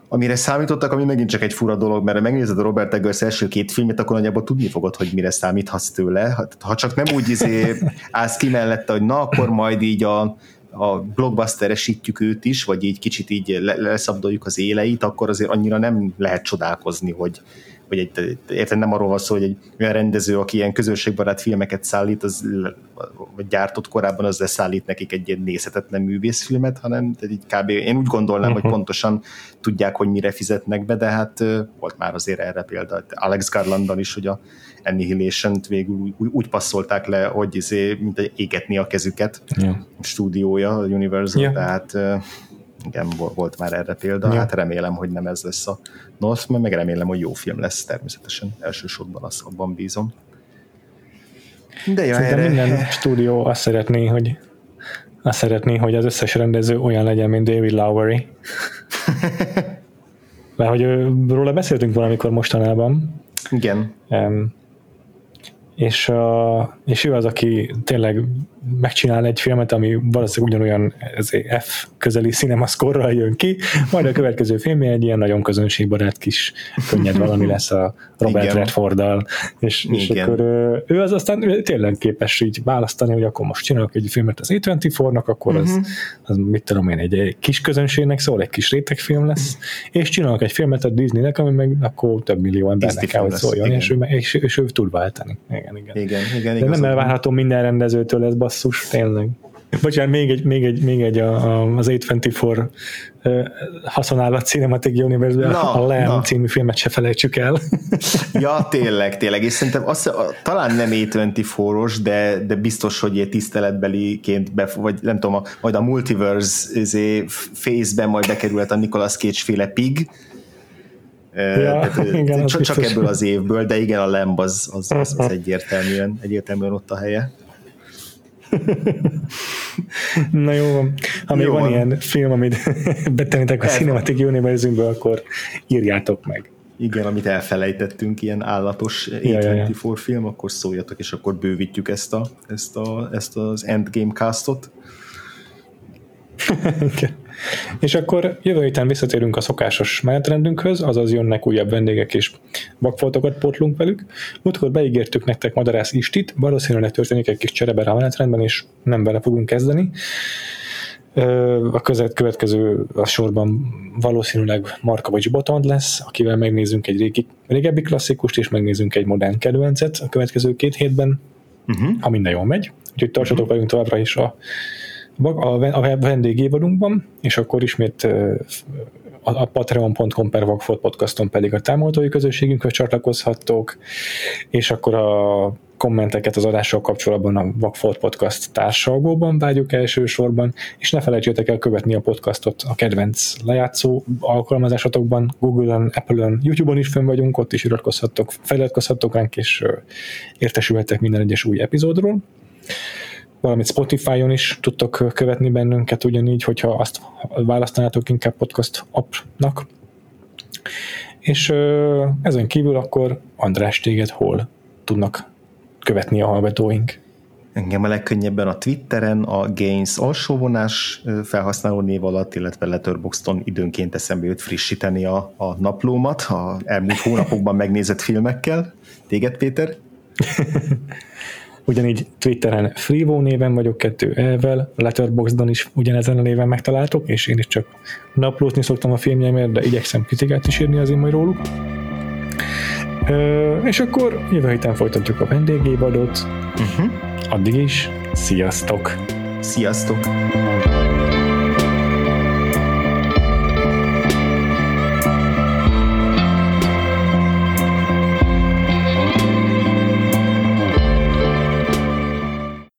amire számítottak, ami megint csak egy fura dolog, mert ha megnézed a Robert Eggers első két filmet, akkor nagyjából tudni fogod, hogy mire számíthatsz tőle. Ha csak nem úgy izé állsz ki mellette, hogy na, akkor majd így a, a blockbusteresítjük őt is, vagy így kicsit így leszabdoljuk az éleit, akkor azért annyira nem lehet csodálkozni, hogy, hogy egy, érted, nem arról van szó, hogy egy olyan rendező, aki ilyen közösségbarát filmeket szállít, az, vagy gyártott korábban, az leszállít nekik egy ilyen nézhetetlen művészfilmet, hanem tehát így kb. én úgy gondolnám, uh-huh. hogy mhm. pontosan tudják, hogy mire fizetnek be, de hát volt már azért erre példa. Alex Garlandon is, hogy a Annihilation-t végül úgy, úgy passzolták le, hogy izé, mint egy égetni a kezüket yeah. a stúdiója, a Universal, yeah. tehát igen, volt már erre példa, ja. hát remélem, hogy nem ez lesz a Northman, meg remélem, hogy jó film lesz természetesen, elsősorban azt abban bízom. De ja, erre... minden stúdió azt szeretné, hogy azt szeretné, hogy az összes rendező olyan legyen, mint David Lowery. Mert hogy róla beszéltünk valamikor mostanában. Igen. Um, és, uh, és ő az, aki tényleg megcsinál egy filmet, ami valószínűleg ugyanolyan ez F közeli cinemaszkorral jön ki, majd a következő filmje egy ilyen nagyon közönségbarát kis könnyed valami lesz a Robert Redforddal, és, és akkor ő az aztán ő tényleg képes így választani, hogy akkor most csinálok egy filmet az A24-nak, akkor az, uh-huh. az mit tudom én, egy, egy kis közönségnek szól, egy kis rétegfilm lesz, és csinálok egy filmet a Disneynek, ami meg akkor több millió embernek kell, hogy szóljon, és ő, és, és ő tud váltani. Igen, igen. igen, igen De nem elvárható minden rendezőtől ez basszus, tényleg. Bocsánat, még egy, még egy, még egy a, a, az 824 uh, haszonállat Cinematic Universe, na, a Leon na. című filmet se felejtsük el. ja, tényleg, tényleg, és szerintem azt, talán nem 824-os, de, de biztos, hogy egy tiszteletbeliként, be, vagy nem tudom, a, majd a Multiverse izé, face-ben majd bekerülhet a Nicolas Cage féle pig, Ja, igen, csak, csak ebből az évből, de igen, a Lamb az, az, az, az egyértelműen, egyértelműen ott a helye. Na jó, ha még jó van, van ilyen film, amit betenitek a Cinematic universe akkor írjátok meg. Igen, amit elfelejtettünk, ilyen állatos ja, 24 ja, ja. film, akkor szóljatok, és akkor bővítjük ezt, a, ezt, a, ezt az Endgame castot. És akkor jövő héten visszatérünk a szokásos menetrendünkhöz, azaz jönnek újabb vendégek és bakfoltokat pótlunk velük. Múltkor beígértük nektek Madarász Istit, valószínűleg történik egy kis csereber a menetrendben, és nem vele fogunk kezdeni. A között következő a sorban valószínűleg Markovics Botond lesz, akivel megnézzünk egy régi, régebbi klasszikust, és megnézzünk egy modern kedvencet a következő két hétben, uh-huh. ha minden jól megy. Úgyhogy tartsatok uh-huh. velünk továbbra is a, a, vendégévadunkban, és akkor ismét a patreon.com per Vagfolt podcaston pedig a támogatói közösségünkhöz csatlakozhattok, és akkor a kommenteket az adással kapcsolatban a Vagfolt Podcast társalgóban vágyjuk elsősorban, és ne felejtsétek el követni a podcastot a kedvenc lejátszó alkalmazásatokban, Google-on, Apple-on, YouTube-on is fönn vagyunk, ott is iratkozhattok, feliratkozhattok ránk, és értesülhetek minden egyes új epizódról valamit Spotify-on is tudtok követni bennünket ugyanígy, hogyha azt választanátok inkább podcast appnak. És ezen kívül akkor András téged hol tudnak követni a hallgatóink? Engem a legkönnyebben a Twitteren a Gains alsóvonás felhasználó név alatt, illetve Letterboxdon időnként eszembe jut frissíteni a, a naplómat a elmúlt hónapokban megnézett filmekkel. Téged, Péter? ugyanígy Twitteren Freevo néven vagyok, kettő elvel, Letterboxdon is ugyanezen a néven megtaláltok, és én is csak naplózni szoktam a filmjeimért, de igyekszem kritikát is írni azért majd róluk. Ö, és akkor jövő héten folytatjuk a vendégévadót. Uh-huh. Addig is, sziasztok! Sziasztok!